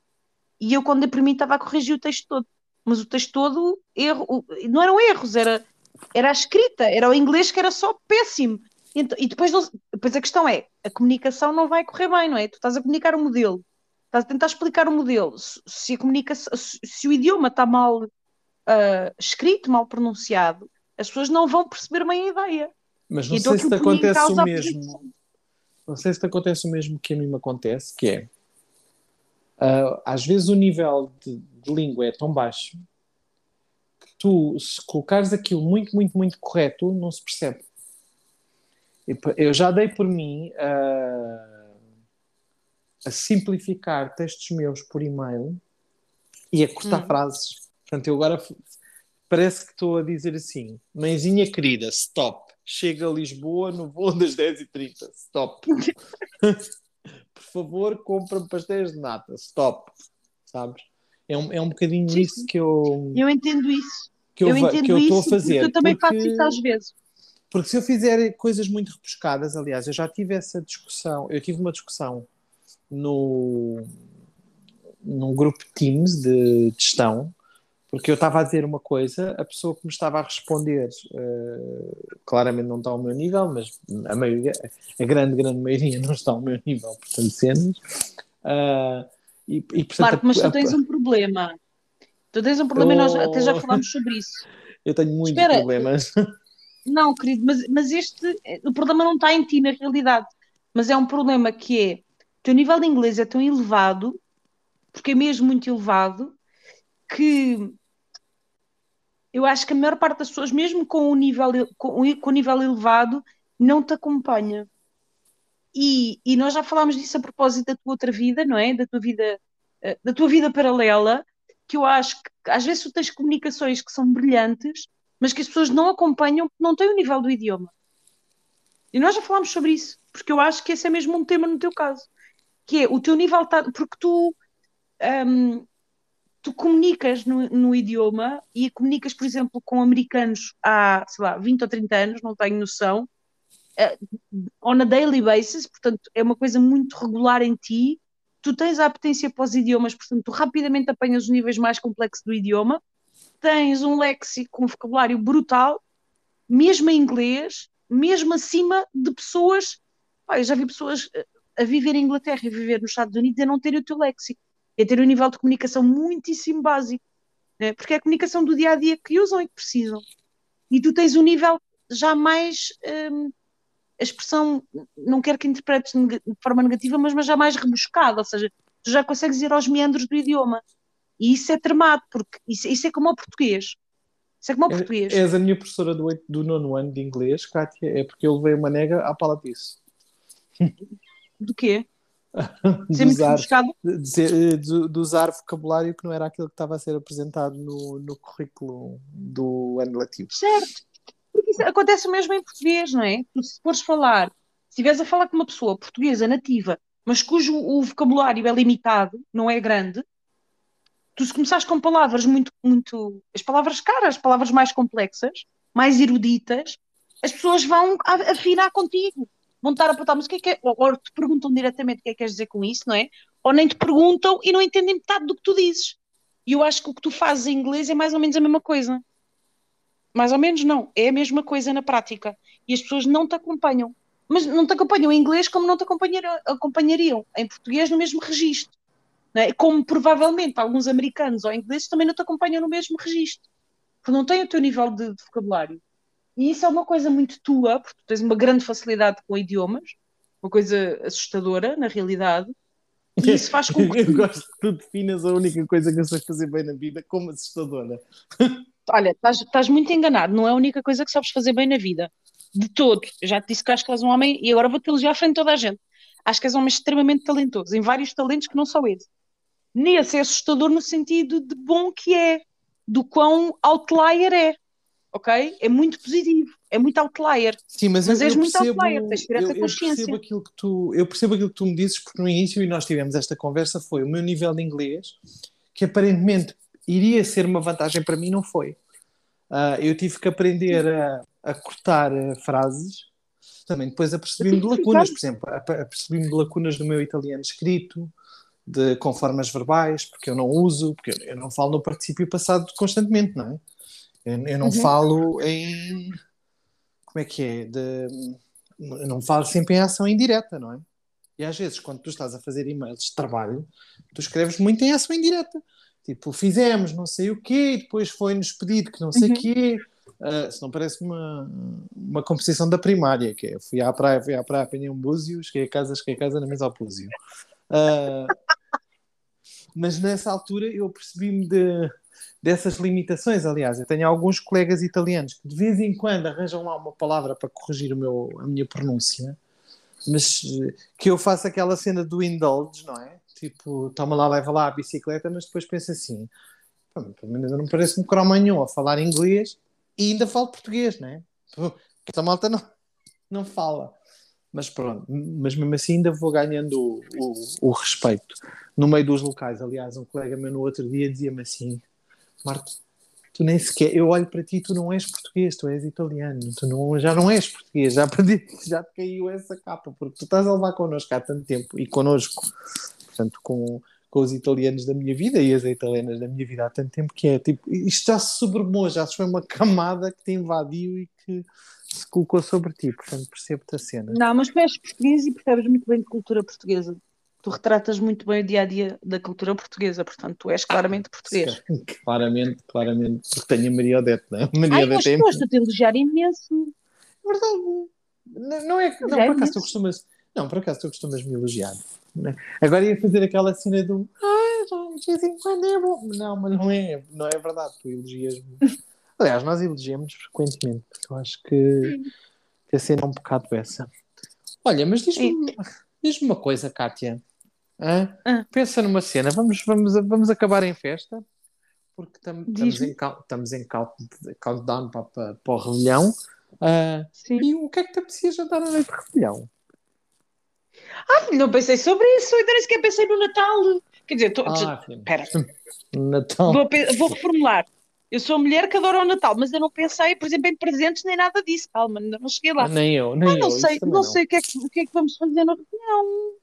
E eu, quando mim, estava a corrigir o texto todo. Mas o texto todo, erro, não eram erros, era, era a escrita, era o inglês que era só péssimo. Então- e depois, depois a questão é, a comunicação não vai correr bem, não é? Tu estás a comunicar o modelo, estás a tentar explicar o modelo. Se, se a comunicação, se, se o idioma está mal ah, escrito, mal pronunciado, as pessoas não vão perceber bem a ideia. Mas não sei se te acontece o a mesmo. Não sei se te acontece o mesmo que a mim me acontece, que é ah, às vezes o nível de, de língua é tão baixo que tu, se colocares aquilo muito, muito, muito correto, não se percebe. Eu já dei por mim ah, a simplificar textos meus por e-mail e a cortar Hum. frases. Portanto, eu agora parece que estou a dizer assim: Mãezinha querida, stop. Chega a Lisboa no voo das 10h30. Stop. [laughs] Por favor, compra-me pastéis de nata. Stop. Sabes? É um, é um bocadinho Sim, isso que eu, Eu entendo isso. que eu, Eu entendo que eu estou a fazer. porque eu também porque- faço isso às vezes. porque se eu fizer coisas muito rebuscadas, aliás, eu já tive essa discussão, eu tive uma discussão no num grupo de Teams de gestão, porque eu estava a dizer uma coisa, a pessoa que me estava a responder eh, claramente não está ao meu nível, mas a maioria, a grande, grande maioria não está ao meu nível, portanto, cenas. Ah, e, e, portanto, Marco, mas a- tu tens um problema. Tu tens um problema e nós até já Oh. falámos sobre isso. [laughs] eu tenho muitos Espera. problemas. [laughs] Não, querido, mas, mas este, o problema não está em ti, na realidade. Mas é um problema que é, o teu nível de inglês é tão elevado, porque é mesmo muito elevado, que eu acho que a maior parte das pessoas, mesmo com o nível, com, com o nível elevado, não te acompanha. E, e nós já falámos disso a propósito da tua outra vida, não é? Da tua vida, eh, da tua vida paralela, que eu acho que às vezes tu tens comunicações que são brilhantes, mas que as pessoas não acompanham porque não têm o nível do idioma. E nós já falámos sobre isso, porque eu acho que esse é mesmo um tema no teu caso, que é o teu nível está, porque tu hum, tu comunicas no, no idioma e comunicas, por exemplo, com americanos há, sei lá, 20 ou 30 anos, não tenho noção, eh, on a daily basis, portanto, é uma coisa muito regular em ti. Tu tens a apetência para os idiomas, portanto, tu rapidamente apanhas os níveis mais complexos do idioma, tens um léxico, um vocabulário brutal, mesmo em inglês, mesmo acima de pessoas. Pá, eu já vi pessoas eh, a viver em Inglaterra e viver nos Estados Unidos e não terem o teu léxico, e ter um nível de comunicação muitíssimo básico, né? porque é a comunicação do dia a dia que usam e que precisam. E tu tens um nível já mais. hum, a expressão, não quero que interpretes de forma negativa, mas, mas já mais rebuscada, ou seja, tu já consegues ir aos meandros do idioma. E isso é tramado, porque isso, isso é como o português. Isso é como o português. És a minha professora do, do nono ano de inglês, Kátia, é porque eu levei uma nega à pala disso. Do quê? [laughs] De usar, de, de- de usar vocabulário que não era aquilo que estava a ser apresentado no, no currículo do ano letivo. Certo. Porque isso acontece o mesmo em português, não é? Se fores falar, se estiveres a falar com uma pessoa portuguesa nativa, mas cujo o vocabulário é limitado, não é grande, tu se começares com palavras muito, muito, as palavras caras, as palavras mais complexas, mais eruditas, as pessoas vão afinar contigo. Vão estar a perguntar, mas o que é que é? Ou, ou te perguntam diretamente o que é que queres dizer com isso, não é? Ou nem te perguntam e não entendem metade do que tu dizes. E eu acho que o que tu fazes em inglês é mais ou menos a mesma coisa. Mais ou menos não, é a mesma coisa na prática. E as pessoas não te acompanham. Mas não te acompanham em inglês como não te acompanhariam, acompanhariam em português no mesmo registro. é? Como provavelmente alguns americanos ou ingleses também não te acompanham no mesmo registro. Porque não têm o teu nível de, de vocabulário. E isso é uma coisa muito tua, porque tu tens uma grande facilidade com idiomas, uma coisa assustadora, na realidade. E isso faz com [laughs] que Eu gosto que tu definas a única coisa que eu sei fazer bem na vida como assustadora. Olha, estás, estás muito enganado, não é a única coisa que sabes fazer bem na vida. De todo. Eu já te disse que acho que és um homem, e agora vou-te elogiar à frente de toda a gente. Acho que és um homem extremamente talentoso, em vários talentos que não são esse. Nesse é assustador no sentido de bom que é, do quão outlier é. Ok? É muito positivo. é muito outlier. Sim, mas, Mas eu, és eu muito percebo, outlier, tens de ter essa eu- eu consciência. percebo aquilo que tu, eu percebo aquilo que tu me dizes, porque no início, e nós tivemos esta conversa, foi o meu nível de inglês, que aparentemente iria ser uma vantagem para mim, não foi. Ah, eu tive que aprender a, a cortar eh, frases, também depois apercebi-me de lacunas, por exemplo, ap- apercebi-me de lacunas do meu italiano escrito, de, com formas verbais, porque eu não uso, porque eu, eu não falo no particípio passado constantemente, não é? Eu, eu não Uhum. falo em. Como é que é? De, eu não falo sempre em ação indireta, não é? E às vezes, quando tu estás a fazer e-mails de trabalho, tu escreves muito em ação indireta. Tipo, fizemos não sei o quê, e depois foi-nos pedido que não sei o Uhum. quê. Ah, se não parece uma, uma composição da primária, que é fui à praia, fui à praia, apanhei um búzio, cheguei a casa, cheguei a casa na mesa ao búzio. Ah, mas nessa altura eu percebi-me de, dessas limitações. Aliás, eu tenho alguns colegas italianos que de vez em quando arranjam lá uma palavra para corrigir o meu, a minha pronúncia, mas eh, que eu faço aquela cena do indulge, não é? Tipo, toma lá, leva lá a bicicleta, mas depois penso assim: "Pá, pelo menos eu não pareço um cromanhão a falar inglês e ainda falo português, não é? Esta malta não, não fala. Mas pronto, mas mesmo assim ainda vou ganhando o, o, o respeito no meio dos locais. Aliás, um colega meu no outro dia dizia-me assim: Marco, tu nem sequer, eu olho para ti, tu não és português, tu és italiano, tu não, já não és português, já, perdi, [laughs] já te caiu essa capa, porque tu estás a levar connosco há tanto tempo e connosco, portanto, com, com os italianos da minha vida e as italianas da minha vida há tanto tempo que é tipo, isto já se sobremou, já se foi uma camada que te invadiu e que se colocou sobre ti, portanto, percebo-te a cena. Não, mas tu és português e percebes muito bem de cultura portuguesa. Tu retratas muito bem o dia a dia da cultura portuguesa, portanto, tu és claramente português. Claramente, claramente, porque tenho a Maria Odete, não é? Maria Ai, Odete é mas gosto de elogiar imenso. verdade. Não, não é, não, Já é por acaso tu costumas, não, por acaso tu costumas me elogiar. né? Agora ia fazer aquela cena do ah, já, de vez em quando é bom. Não, mas não é, não é verdade, tu elogias-me. Aliás, nós elogiamos frequentemente, porque eu acho que, que a cena é um bocado essa. Olha, mas diz-me diz uma coisa, Kátia. Ah. Pensa numa cena, vamos, vamos, vamos acabar em festa, porque tam- estamos em, cal- estamos em count- countdown para, para, para o Rebelião. Ah, e o que é que te apetecia jantar à noite de Rebelião? Ah, não pensei sobre isso, ainda nem sequer pensei no Natal. Quer dizer, tô- Ah, espera, [laughs] Natal. vou, vou reformular. Eu sou mulher que adora o Natal, mas eu não pensei, por exemplo, em presentes nem nada disso. Calma, não cheguei lá. Nem eu, nem Ah, eu. não isso sei, também não sei o que, é que, o que é que vamos fazer na reunião.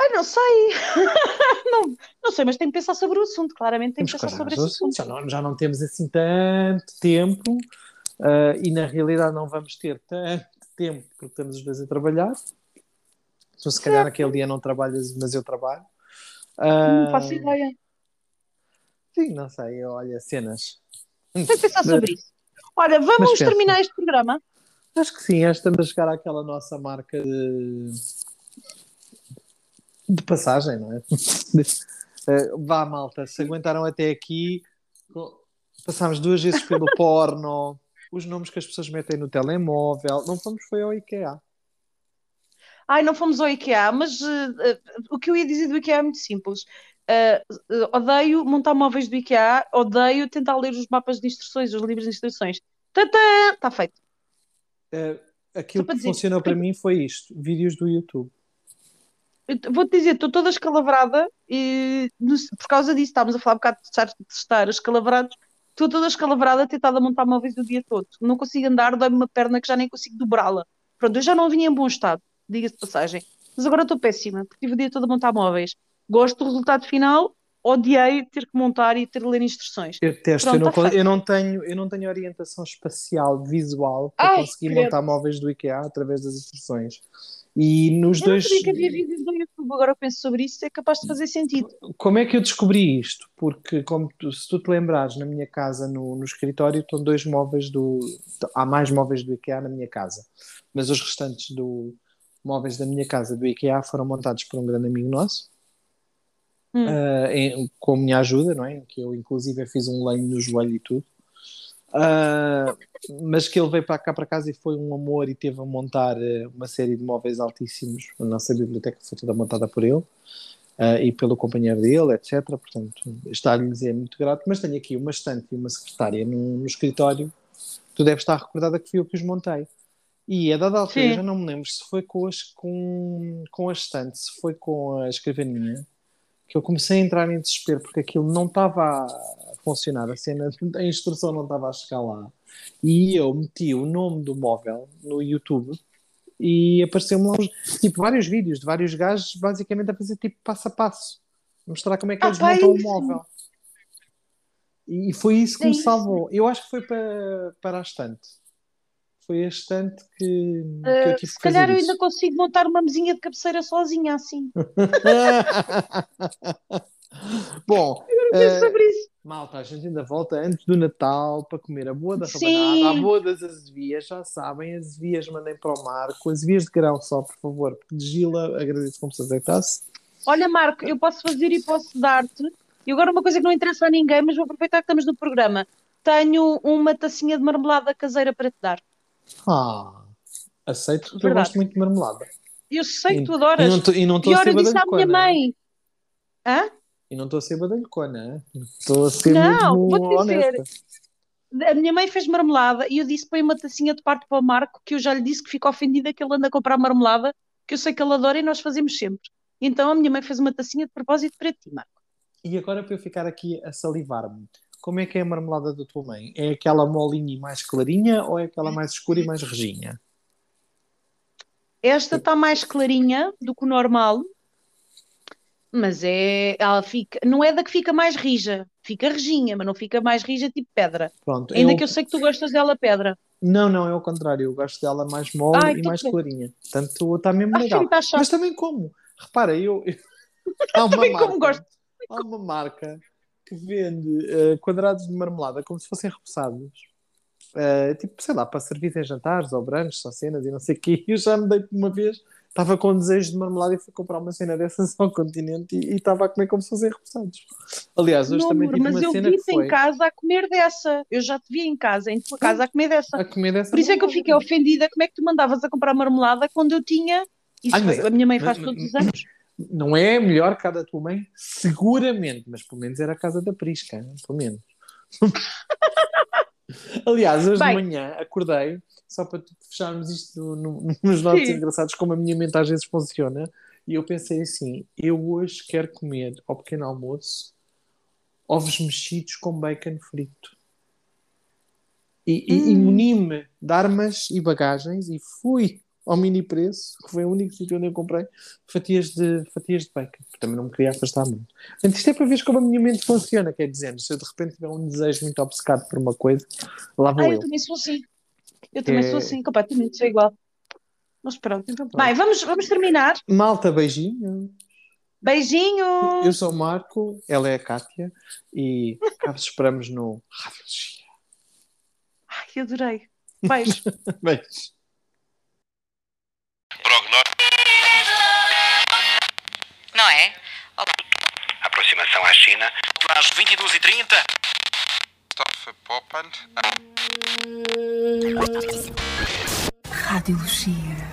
Ai, não sei. [laughs] não, não sei, mas tenho que pensar sobre o assunto. Claramente tenho Temos que que pensar sobre esse assunto. Já não, já não temos assim tanto tempo ah, e na realidade não vamos ter tanto tempo porque estamos os dois a trabalhar. Tu se calhar naquele dia não trabalhas, mas eu trabalho. Não Ah, faço ideia. Sim, não sei, olha, cenas. Tenho que pensar sobre isso. Olha, vamos terminar este programa. Acho que sim, já estamos a chegar àquela nossa marca de, de passagem, não é? [laughs] Eh, vá, malta, se aguentaram até aqui, passámos duas vezes pelo [laughs] porno, os nomes que as pessoas metem no telemóvel, não fomos foi ao IKEA. Ai, não fomos ao IKEA, mas eh, eh, o que eu ia dizer do IKEA é muito simples. Eh, odeio montar móveis do IKEA, odeio tentar ler os mapas de instruções, os livros de instruções. Está feito. Aquilo Só que funcionou para mim foi isto: vídeos do YouTube. Vou-te dizer, estou toda escalavrada e por causa disso, estávamos a falar um bocado de estar, escalavrados. Estou toda escalavrada, tentada a montar móveis o dia todo. Não consigo andar, dói-me uma perna que já nem consigo dobrá-la. Pronto, eu já não vinha em bom estado, diga-se de passagem. Mas agora estou péssima, porque tive o dia todo a montar móveis. Gosto do resultado final, odiei ter que montar e ter de ler instruções. Eu testo, Pronto, eu, não, tá eu não tenho, eu não tenho orientação espacial visual para Ai, conseguir credo. montar móveis do IKEA através das instruções. E nos Eu não dois. sabia que havia vídeos do YouTube, agora eu penso sobre isso, é capaz de fazer sentido. Como é que eu descobri isto? Porque, como tu- se tu te lembrares, na minha casa, no, no escritório, estão dois móveis do. Há mais móveis do IKEA na minha casa, mas os restantes do móveis da minha casa do IKEA foram montados por um grande amigo nosso, Hum. ah, em- com a minha ajuda, não é? Que eu, inclusive, fiz um lenho no joelho e tudo. Ah, mas que ele veio para cá para casa e foi um amor e teve a montar eh, uma série de móveis altíssimos. A nossa biblioteca foi toda montada por ele ah, e pelo companheiro dele, etc. Portanto, está-lhe dizer muito grato. Mas tenho aqui uma estante e uma secretária no, no escritório Tu deves estar recordada que fui eu que os montei. E a dada altura, já não me lembro se foi com, as, com, com a estante, se foi com a escrivaninha, que eu comecei a entrar em desespero porque aquilo não estava a funcionar, a cena, a instrução não estava a chegar lá. E eu meti o nome do móvel no YouTube e apareceu-me lá tipo, vários vídeos de vários gajos basicamente a fazer tipo passo a passo, mostrar como é que Ah, eles pá, montam o móvel. E foi isso que É me salvou. Eu acho que foi para, para a estante. Foi a estante que, que Uh, eu tive se calhar eu isso. ainda consigo montar uma mesinha de cabeceira sozinha assim. [laughs] Bom, Penso eh, sobre isso. malta, a gente ainda volta antes do Natal para comer a boa da rabanada, a boa das azevias, já sabem, azevias mandem para o Marco, azevias de grão só, por favor, porque de Gila agradeço como se azeitasse. Olha, Marco, eu posso fazer e posso dar-te. E agora uma coisa que não interessa a ninguém, mas vou aproveitar que estamos no programa. Tenho uma tacinha de marmelada caseira para te dar. Ah, aceito porque eu gosto muito de marmelada. Eu sei que tu E adoras. não tô- E não estou E a olha, ser eu disse à minha mãe. Hã? E não estou a ser badalhocona. Estou a ser Não, vou-te dizer. A minha mãe fez marmelada e eu disse põe uma tacinha de parte para o Marco, que eu já lhe disse que fica ofendida que ele anda a comprar marmelada, que eu sei que ele adora e nós fazemos sempre. Então a minha mãe fez uma tacinha de propósito para ti, Marco. E agora para eu ficar aqui a salivar-me, como é que é a marmelada da tua mãe? É aquela molinha e mais clarinha ou é aquela mais escura e mais rejinha? Esta está mais clarinha do que o normal, mas é, ela fica, não é da que fica mais rija, fica rejinha, mas não fica mais rija tipo pedra. Pronto, Ainda eu- que eu sei que tu gostas dela pedra. Não, não, é o contrário. Eu gosto dela mais mole Ai, e mais bem. clarinha. Portanto, está mesmo legal. tá. Mas também como? Repara, eu... [laughs] Há [laughs] uma Também marca, como gosto. Há uma marca que vende eh, quadrados de marmelada como se fossem repousados. Eh, tipo, sei lá, para servir em jantares ou brunches ou cenas e não sei o quê. [laughs] Eu já me dei por uma vez, estava com desejo de marmelada e fui comprar uma cena dessas ao continente e estava a comer como se fossem repousados. Aliás, hoje Não, também amor, tive mas uma eu cena que vi-te foi em casa a comer dessa. Eu já te vi em casa, em tua casa a comer dessa. a comer dessa Por isso é que eu fiquei ofendida. Como é que tu mandavas a comprar marmelada quando eu tinha. Isso Ai, mas- foi- a minha mãe faz mas- todos os anos. Não é a melhor que a da tua mãe? Seguramente, mas pelo menos era a casa da Prisca, né? pelo menos. [laughs] Aliás, hoje Bem. de manhã acordei, só para fecharmos isto no- no- nos nomes Sim. engraçados, como a minha mente às vezes funciona, e eu pensei assim: eu hoje quero comer ao pequeno almoço ovos mexidos com bacon frito. E, e, e Hum. muni-me de armas e bagagens e fui ao mini preço, que foi o único sítio onde eu comprei fatias de, fatias de bacon, porque também não me queria afastar muito. Portanto, isto é para ver como a minha mente funciona, quer dizer, se eu de repente tiver um desejo muito obcecado por uma coisa, lá vou Ah, eu. eu também sou assim. Eu também É- sou assim, completamente, sou igual. Mas pronto. Então. Bem, vamos, vamos terminar. Malta, beijinho. Beijinho! Eu sou o Marco, ela é a Kátia e cá vos esperamos no Rádio Gira. Ai, adorei. Beijo. [laughs] Beijos. Prognóstico. Não é? Aproximação à China. Às 22h30. Stoffe Poppand. Rádio Lucia.